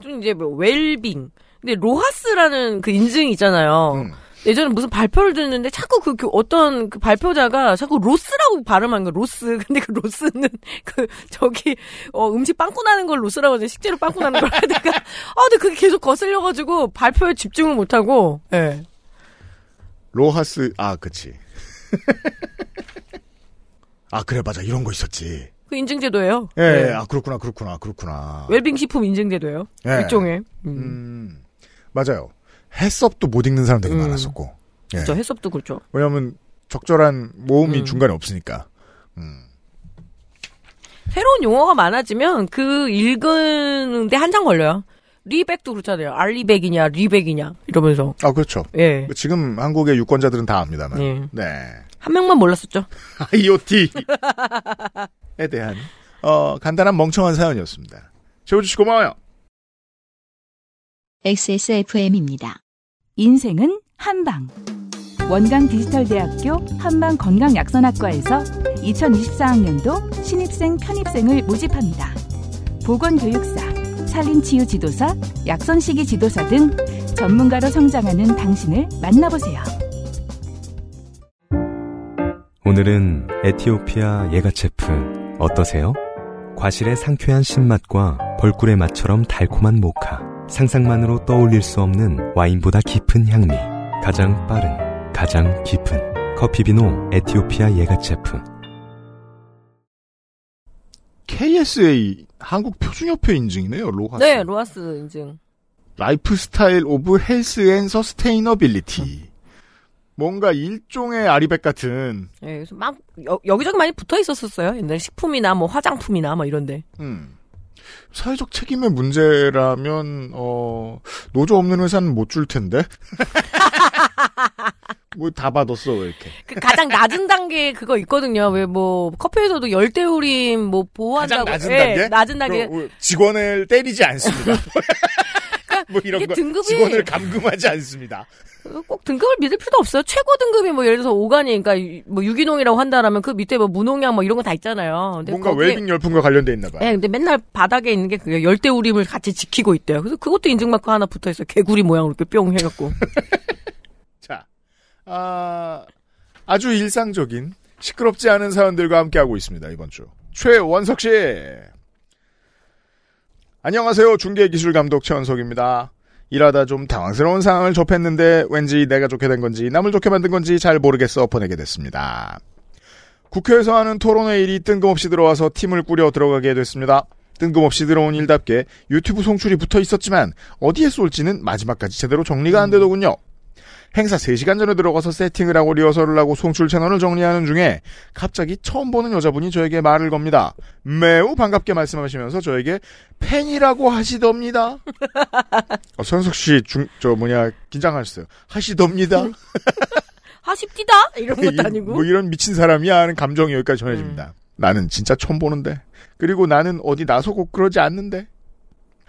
좀 이제 뭐 웰빙. 근데 로하스라는 그 인증이 있잖아요. 음. 예전에 무슨 발표를 듣는데 자꾸 그, 그 어떤 그 발표자가 자꾸 loss라고 발음한 거야, loss. 근데 그 loss는 그 저기 어 음식 빵꾸 나는 걸 loss라고 하지 식재료 빵꾸 나는 걸 하다가 아 근데 그게 계속 거슬려 가지고 발표에 집중을 못 하고 예. 로하스 아 그치 아 그래 맞아 이런 거 있었지 그 인증 제도예요. 예, 예. 아 그렇구나 그렇구나 그렇구나 웰빙 식품 인증 제도예요. 예. 일종의. 음. 음 맞아요 해썹도 못 읽는 사람 되게 음. 많았었고 예. 그렇죠. 해썹도 그렇죠. 왜냐하면 적절한 모음이 음. 중간에 없으니까 음. 새로운 용어가 많아지면 그 읽는데 한참 걸려요. 리백도 그렇잖아요. 알리백이냐, 리백이냐 이러면서. 아 그렇죠 예. 지금 한국의 유권자들은 다 압니다만 예. 네 한 명만 몰랐었죠. IoT에 대한 어 간단한 멍청한 사연이었습니다 최우주 씨 고마워요 XSFM입니다. 인생은 한방. 원광 디지털대학교 한방 건강약선학과에서 2024학년도 신입생 편입생을 모집합니다. 보건교육사, 산림치유 지도사, 약선시기 지도사 등 전문가로 성장하는 당신을 만나보세요. 오늘은 에티오피아 예가체프 어떠세요? 과실의 상쾌한 신맛과 벌꿀의 맛처럼 달콤한 모카. 상상만으로 떠올릴 수 없는 와인보다 깊은 향미. 가장 빠른, 가장 깊은 커피비노 에티오피아 예가체프. KSA 한국 표준협회 인증이네요 로하스 네, 로하스 인증. Lifestyle of Health and Sustainability. 뭔가 일종의 아리백 같은 예, 그래서 막 여, 여기저기 많이 붙어 있었었어요. 옛날 식품이나 뭐 화장품이나 뭐 이런데. 음. 사회적 책임의 문제라면 어 노조 없는 회사는 못 줄 텐데. 뭐 다 받았어 왜 이렇게. 그 가장 낮은 단계 그거 있거든요. 왜 뭐 커피에서도 열대우림 뭐 보호한다고. 가장 낮은 예, 단계? 낮은 단계. 그, 직원을 때리지 않습니다. 뭐 이런 거 등급이- 직원을 감금하지 않습니다. 꼭 등급을 믿을 필요도 없어요. 최고 등급이 뭐 예를 들어서 오가니, 그러니까 유- 뭐 유기농이라고 한다라면 그 밑에 뭐 무농약 뭐 이런 거 다 있잖아요. 뭔가 거기에- 웰빙 열풍과 관련돼 있나 봐요. 예, 근데 맨날 바닥에 있는 게 그게 열대 우림을 같이 지키고 있대요. 그래서 그것도 인증마크 하나 붙어 있어요. 개구리 모양으로 이렇게 뿅 해갖고. 자, 아, 아주 일상적인 시끄럽지 않은 사연들과 함께하고 있습니다, 이번 주. 최원석 씨! 안녕하세요. 중계기술감독 최원석입니다. 일하다 좀 당황스러운 상황을 접했는데 왠지 내가 좋게 된 건지 남을 좋게 만든 건지 잘 모르겠어 보내게 됐습니다. 국회에서 하는 토론회 일이 뜬금없이 들어와서 팀을 꾸려 들어가게 됐습니다. 뜬금없이 들어온 일답게 유튜브 송출이 붙어 있었지만 어디에 쏠지는 마지막까지 제대로 정리가 안 되더군요. 행사 3시간 전에 들어가서 세팅을 하고 리허설을 하고 송출 채널을 정리하는 중에 갑자기 처음 보는 여자분이 저에게 말을 겁니다. 매우 반갑게 말씀하시면서 저에게 팬이라고 하시덥니다. 어, 선석 씨, 중, 저 뭐냐, 긴장하셨어요. 하시덥니다. 하십디다? 이런 것도 이- 아니고. 뭐 이런 미친 사람이야 하는 감정이 여기까지 전해집니다. 나는 진짜 처음 보는데. 그리고 나는 어디 나서고 그러지 않는데.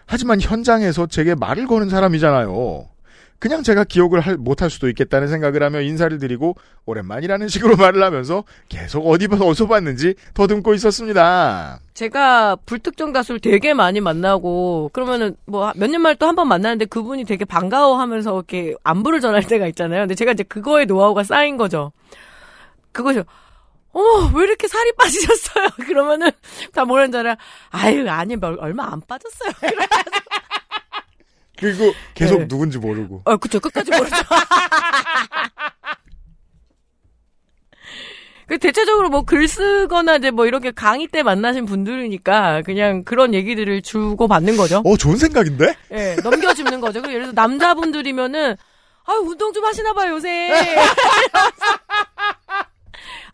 하지만 현장에서 제게 말을 거는 사람이잖아요. 그냥 제가 기억을 할- 못할 수도 있겠다는 생각을 하며 인사를 드리고 오랜만이라는 식으로 말을 하면서 계속 어디 봐서 어디서 봤는지 더듬고 있었습니다. 제가 불특정 다수를 되게 많이 만나고 그러면은 뭐 몇 년 만에 또 한 번 만나는데 그분이 되게 반가워하면서 이렇게 안부를 전할 때가 있잖아요. 근데 제가 이제 그거에 노하우가 쌓인 거죠. 그거죠. 어머 왜 이렇게 살이 빠지셨어요? 그러면은 다줄 알아? 아유 아니 뭐 얼마 안 빠졌어요. 그리고 계속 네. 누군지 모르고. 어 그쵸 끝까지 모르죠. 그 대체적으로 뭐 글 쓰거나 이제 뭐 이렇게 강의 때 만나신 분들이니까 그냥 그런 얘기들을 주고 받는 거죠. 어, 좋은 생각인데? 예, 넘겨주는 거죠. 그리고 예를 들어서 남자분들이면은 아유 운동 좀 하시나 봐요 요새.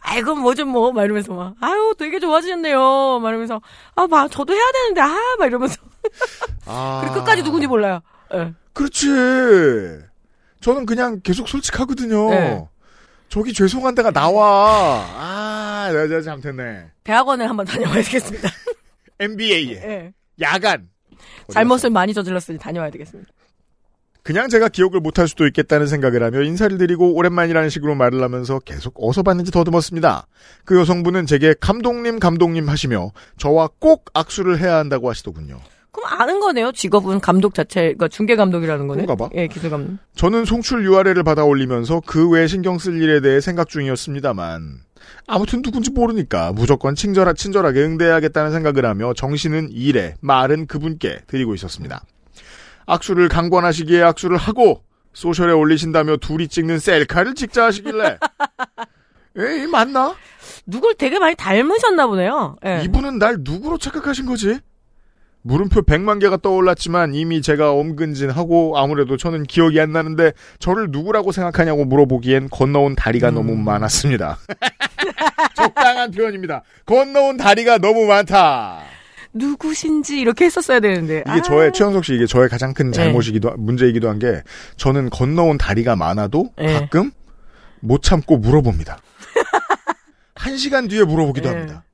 아이고 뭐 좀 뭐 막 이러면서 막 아유 되게 좋아지셨네요. 막 이러면서 아 막 저도 해야 되는데 아 막 이러면서 아. 그리고 끝까지 누군지 몰라요. 예. 그렇지. 저는 그냥 계속 솔직하거든요. 네. 저기 죄송한 데가 나와. 아, 내가 잘못했네. 대학원을 한번 다녀와야 되겠습니다. MBA에. 예. 야간. 잘못을 많이 저질렀으니 다녀와야 되겠습니다. 그냥 제가 기억을 못할 수도 있겠다는 생각을 하며 인사를 드리고 오랜만이라는 식으로 말을 하면서 계속 어서 봤는지 더듬었습니다. 그 여성분은 제게 감독님 감독님 하시며 저와 꼭 악수를 해야 한다고 하시더군요. 그럼 아는 거네요. 직업은 감독 자체가 중계 감독이라는 거네. 그런가 봐. 예, 기술 감독. 저는 송출 URL을 받아 올리면서 그 외에 신경 쓸 일에 대해 생각 중이었습니다만 아무튼 누군지 모르니까 무조건 친절하, 친절하게 응대해야겠다는 생각을 하며 정신은 일에 말은 그분께 드리고 있었습니다. 악수를 강권하시기에 악수를 하고 소셜에 올리신다며 둘이 찍는 셀카를 찍자 하시길래 에이 맞나? 누굴 되게 많이 닮으셨나 보네요. 예. 이분은 날 누구로 착각하신 거지? 물음표 100만 개가 떠올랐지만 이미 제가 엄근진하고 아무래도 저는 기억이 안 나는데 저를 누구라고 생각하냐고 물어보기엔 건너온 다리가 음. 너무 많았습니다. 적당한 표현입니다. 건너온 다리가 너무 많다. 누구신지 이렇게 했었어야 되는데. 이게 아. 저의 최현석 씨 이게 저의 가장 큰 네. 잘못이기도 하- 문제이기도 한 게 저는 건너온 다리가 많아도 네. 가끔 못 참고 물어봅니다. 한 시간 뒤에 물어보기도 네. 합니다.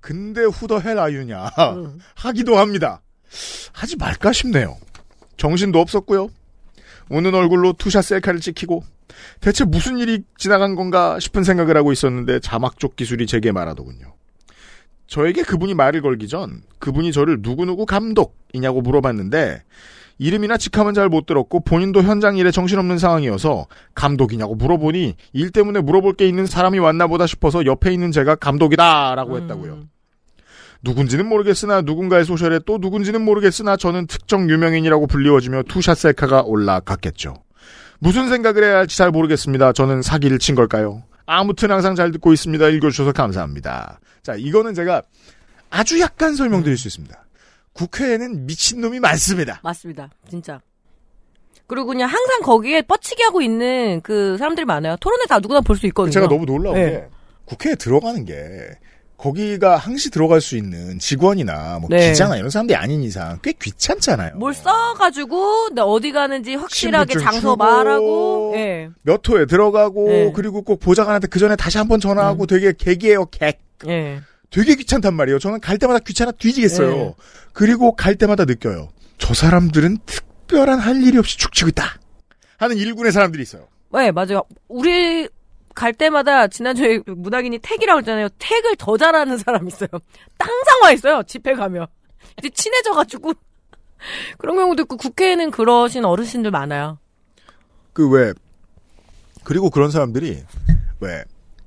근데 who the hell are you냐 음. 하기도 합니다. 하지 말까 싶네요. 정신도 없었고요. 우는 얼굴로 two shot 셀카를 찍히고 대체 무슨 일이 지나간 건가 싶은 생각을 하고 있었는데 자막 쪽 기술이 제게 말하더군요. 저에게 그분이 말을 걸기 전 그분이 저를 누구누구 감독이냐고 물어봤는데 이름이나 직함은 잘 못 들었고 본인도 현장 일에 정신없는 상황이어서 감독이냐고 물어보니 일 때문에 물어볼 게 있는 사람이 왔나 보다 싶어서 옆에 있는 제가 감독이다라고 했다고요. 음. 누군지는 모르겠으나 누군가의 social에 또 누군지는 모르겠으나 저는 특정 유명인이라고 불리워지며 two shot 셀카가 올라갔겠죠. 무슨 생각을 해야 할지 잘 모르겠습니다. 저는 사기를 친 걸까요? 아무튼 항상 잘 듣고 있습니다. 읽어주셔서 감사합니다. 자, 이거는 제가 아주 약간 설명드릴 수 있습니다. 국회에는 미친놈이 많습니다. 맞습니다. 진짜. 그리고 그냥 항상 거기에 뻗치게 하고 있는 그 사람들이 많아요. 토론회 다 누구나 볼 수 있거든요. 제가 너무 놀라운 네. 게 국회에 들어가는 게 거기가 항시 들어갈 수 있는 직원이나 뭐 네. 기자나 이런 사람들이 아닌 이상 꽤 귀찮잖아요. 뭘 써가지고 내 어디 가는지 확실하게 장소 말하고 예. 몇 호에 들어가고 네. 그리고 꼭 보좌관한테 그 전에 다시 한번 전화하고 음. 되게 개기해요 객. 예. 되게 귀찮단 말이에요. 저는 갈 때마다 귀찮아 뒤지겠어요. 네. 그리고 갈 때마다 느껴요. 저 사람들은 특별한 할 일이 없이 축치고 있다. 하는 일군의 사람들이 있어요. 네, 맞아요. 우리 갈 때마다 지난주에 문학인이 택이라고 했잖아요. 택을 더 잘하는 사람 있어요. 항상 와 있어요. 집회 가면. 이제 친해져가지고. 그런 경우도 있고 국회에는 그러신 어르신들 많아요. 그 왜 그리고 그런 사람들이 왜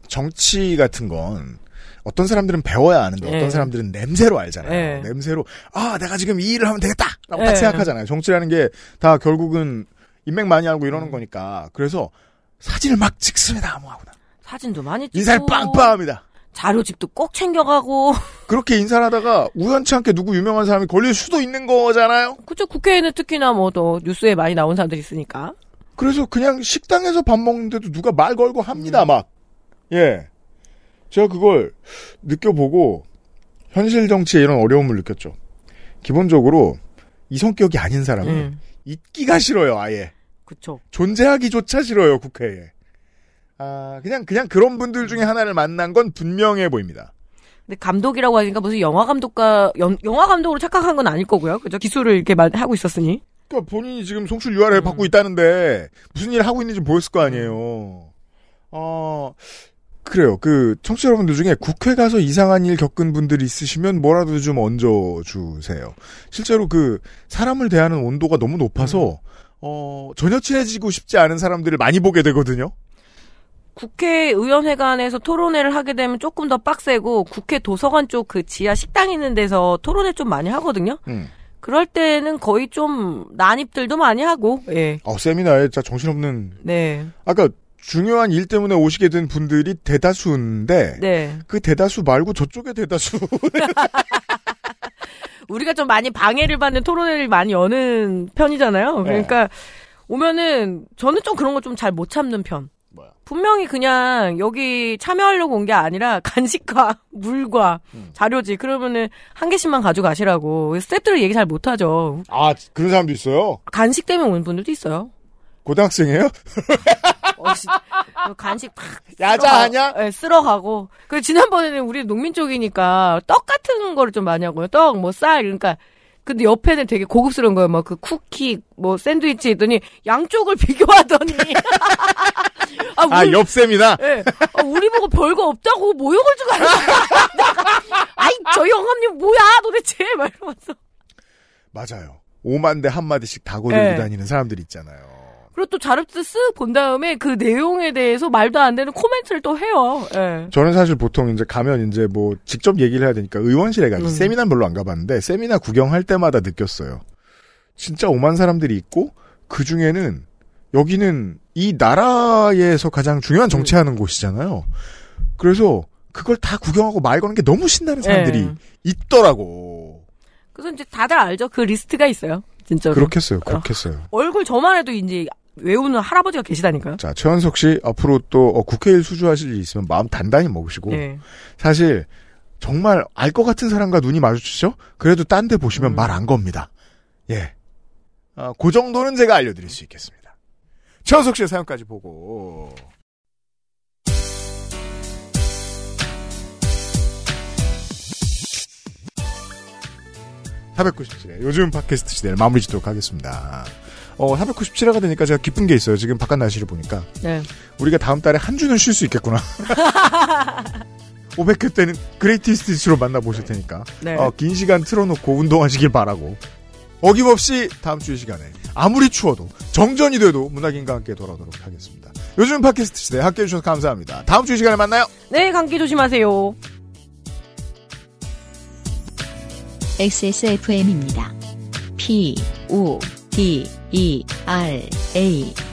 정치 같은 건 어떤 사람들은 배워야 아는데 네. 어떤 사람들은 냄새로 알잖아요. 네. 냄새로 아 내가 지금 이 일을 하면 되겠다라고 네. 딱 생각하잖아요. 정치라는 게 다 결국은 인맥 많이 알고 이러는 거니까 그래서 사진을 막 찍습니다. 아무하고나 사진도 많이 찍고. 인사를 빵빵합니다. 자료집도 꼭 챙겨가고. 그렇게 인사를 하다가 우연치 않게 누구 유명한 사람이 걸릴 수도 있는 거잖아요. 그쵸. 국회에는 특히나 뭐 또 뉴스에 많이 나온 사람들이 있으니까. 그래서 그냥 식당에서 밥 먹는데도 누가 말 걸고 합니다, 막. 예. 제가 그걸 느껴보고 현실 정치에 이런 어려움을 느꼈죠. 기본적으로 이 성격이 아닌 사람은 음. 있기가 싫어요, 아예. 그쵸. 존재하기조차 싫어요, 국회에. 아, 그냥, 그냥 그런 분들 중에 하나를 만난 건 분명해 보입니다. 근데 감독이라고 하니까 무슨 영화 감독과 연- 영화 감독으로 착각한 건 아닐 거고요. 그죠? 기술을 이렇게 말, 하고 있었으니. 그러니까 본인이 지금 송출 URL 음. 받고 있다는데 무슨 일을 하고 있는지 보였을 거 아니에요. 어 그래요. 그 청취자 여러분들 중에 국회 가서 이상한 일 겪은 분들이 있으시면 뭐라도 좀 얹어 주세요. 실제로 그 사람을 대하는 온도가 너무 높아서 어 전혀 친해지고 싶지 않은 사람들을 많이 보게 되거든요. 국회의원회관에서 토론회를 하게 되면 조금 더 빡세고 국회 도서관 쪽 그 지하 식당 있는 데서 토론회 좀 많이 하거든요. 음. 그럴 때는 거의 좀 난입들도 많이 하고. 예. 어 세미나에 진짜 정신없는 네. 아까 중요한 일 때문에 오시게 된 분들이 대다수인데 네. 그 대다수 말고 저쪽의 대다수 우리가 좀 많이 방해를 받는 토론회를 많이 여는 편이잖아요. 그러니까 오면은 저는 좀 그런 거 좀 잘 못 참는 편. 뭐야? 분명히 그냥 여기 참여하려고 온 게 아니라 간식과 물과 음. 자료지. 그러면은 한 개씩만 가져가시라고. 스태프들 얘기 잘 못하죠. 아 그런 사람도 있어요. 간식 때문에 오는 분들도 있어요. 고등학생이에요? 어, 씨, 간식 팍 야자하냐? 네, 쓸어가고. 그 지난번에는 우리 농민 쪽이니까 떡 같은 거를 좀 많이 하고요. 떡, 뭐 쌀, 그러니까. 근데 옆에는 되게 고급스러운 거예요. 막 그 쿠키, 뭐 샌드위치 했더니 양쪽을 비교하더니. 아, 아 우리, 옆쌤이나 예. 아, 우리 보고 별거 없다고 모욕을 주고 하는 거야. 아이, 저 영감님 뭐야 도대체? 막 이러면서. 맞아요. 5만 대 한마디씩 다 고들고 네. 다니는 사람들 있잖아요. 그리고 또 자료도 쓱본 다음에 그 내용에 대해서 말도 안 되는 코멘트를 또 해요. 예. 저는 사실 보통 이제 가면 이제 뭐 직접 얘기를 해야 되니까 의원실에 가지 음. 세미나 별로 안 가봤는데 세미나 구경할 때마다 느꼈어요. 진짜 오만 사람들이 있고 그 중에는 여기는 이 나라에서 가장 중요한 정치하는 곳이잖아요. 그래서 그걸 다 구경하고 말 거는 게 너무 신나는 사람들이 예. 있더라고. 그래서 이제 다들 알죠. 그 리스트가 있어요. 진짜로. 그렇겠어요. 그렇겠어요. 얼굴 저만 해도 이제 외우는 할아버지가 계시다니까요. 자, 최현석 씨 앞으로 또 어, 국회일 수주하실 일 있으면 마음 단단히 먹으시고 네. 사실 정말 알 것 같은 사람과 눈이 마주치죠? 그래도 딴 데 보시면 음. 말안 겁니다. 예. 아, 그 정도는 제가 알려드릴 수 있겠습니다. 최현석 씨의 사연까지 보고 497회 요즘 팟캐스트 시대를 마무리 짓도록 하겠습니다. 어, 497회가 되니까 제가 기쁜 게 있어요. 지금 바깥 날씨를 보니까. 네. 우리가 다음 달에 한 주는 쉴 수 있겠구나. 500회 때는 greatest issue로 만나보실 테니까. 네. 어, 긴 시간 틀어놓고 운동하시길 바라고. 어김없이 다음 주 이 시간에 아무리 추워도 정전이 돼도 문학인과 함께 돌아오도록 하겠습니다. 요즘 팟캐스트 시대 함께 해 주셔서 감사합니다. 다음 주 이 시간에 만나요. 네, 감기 조심하세요. XSFM입니다. P, O, D, E, R, A.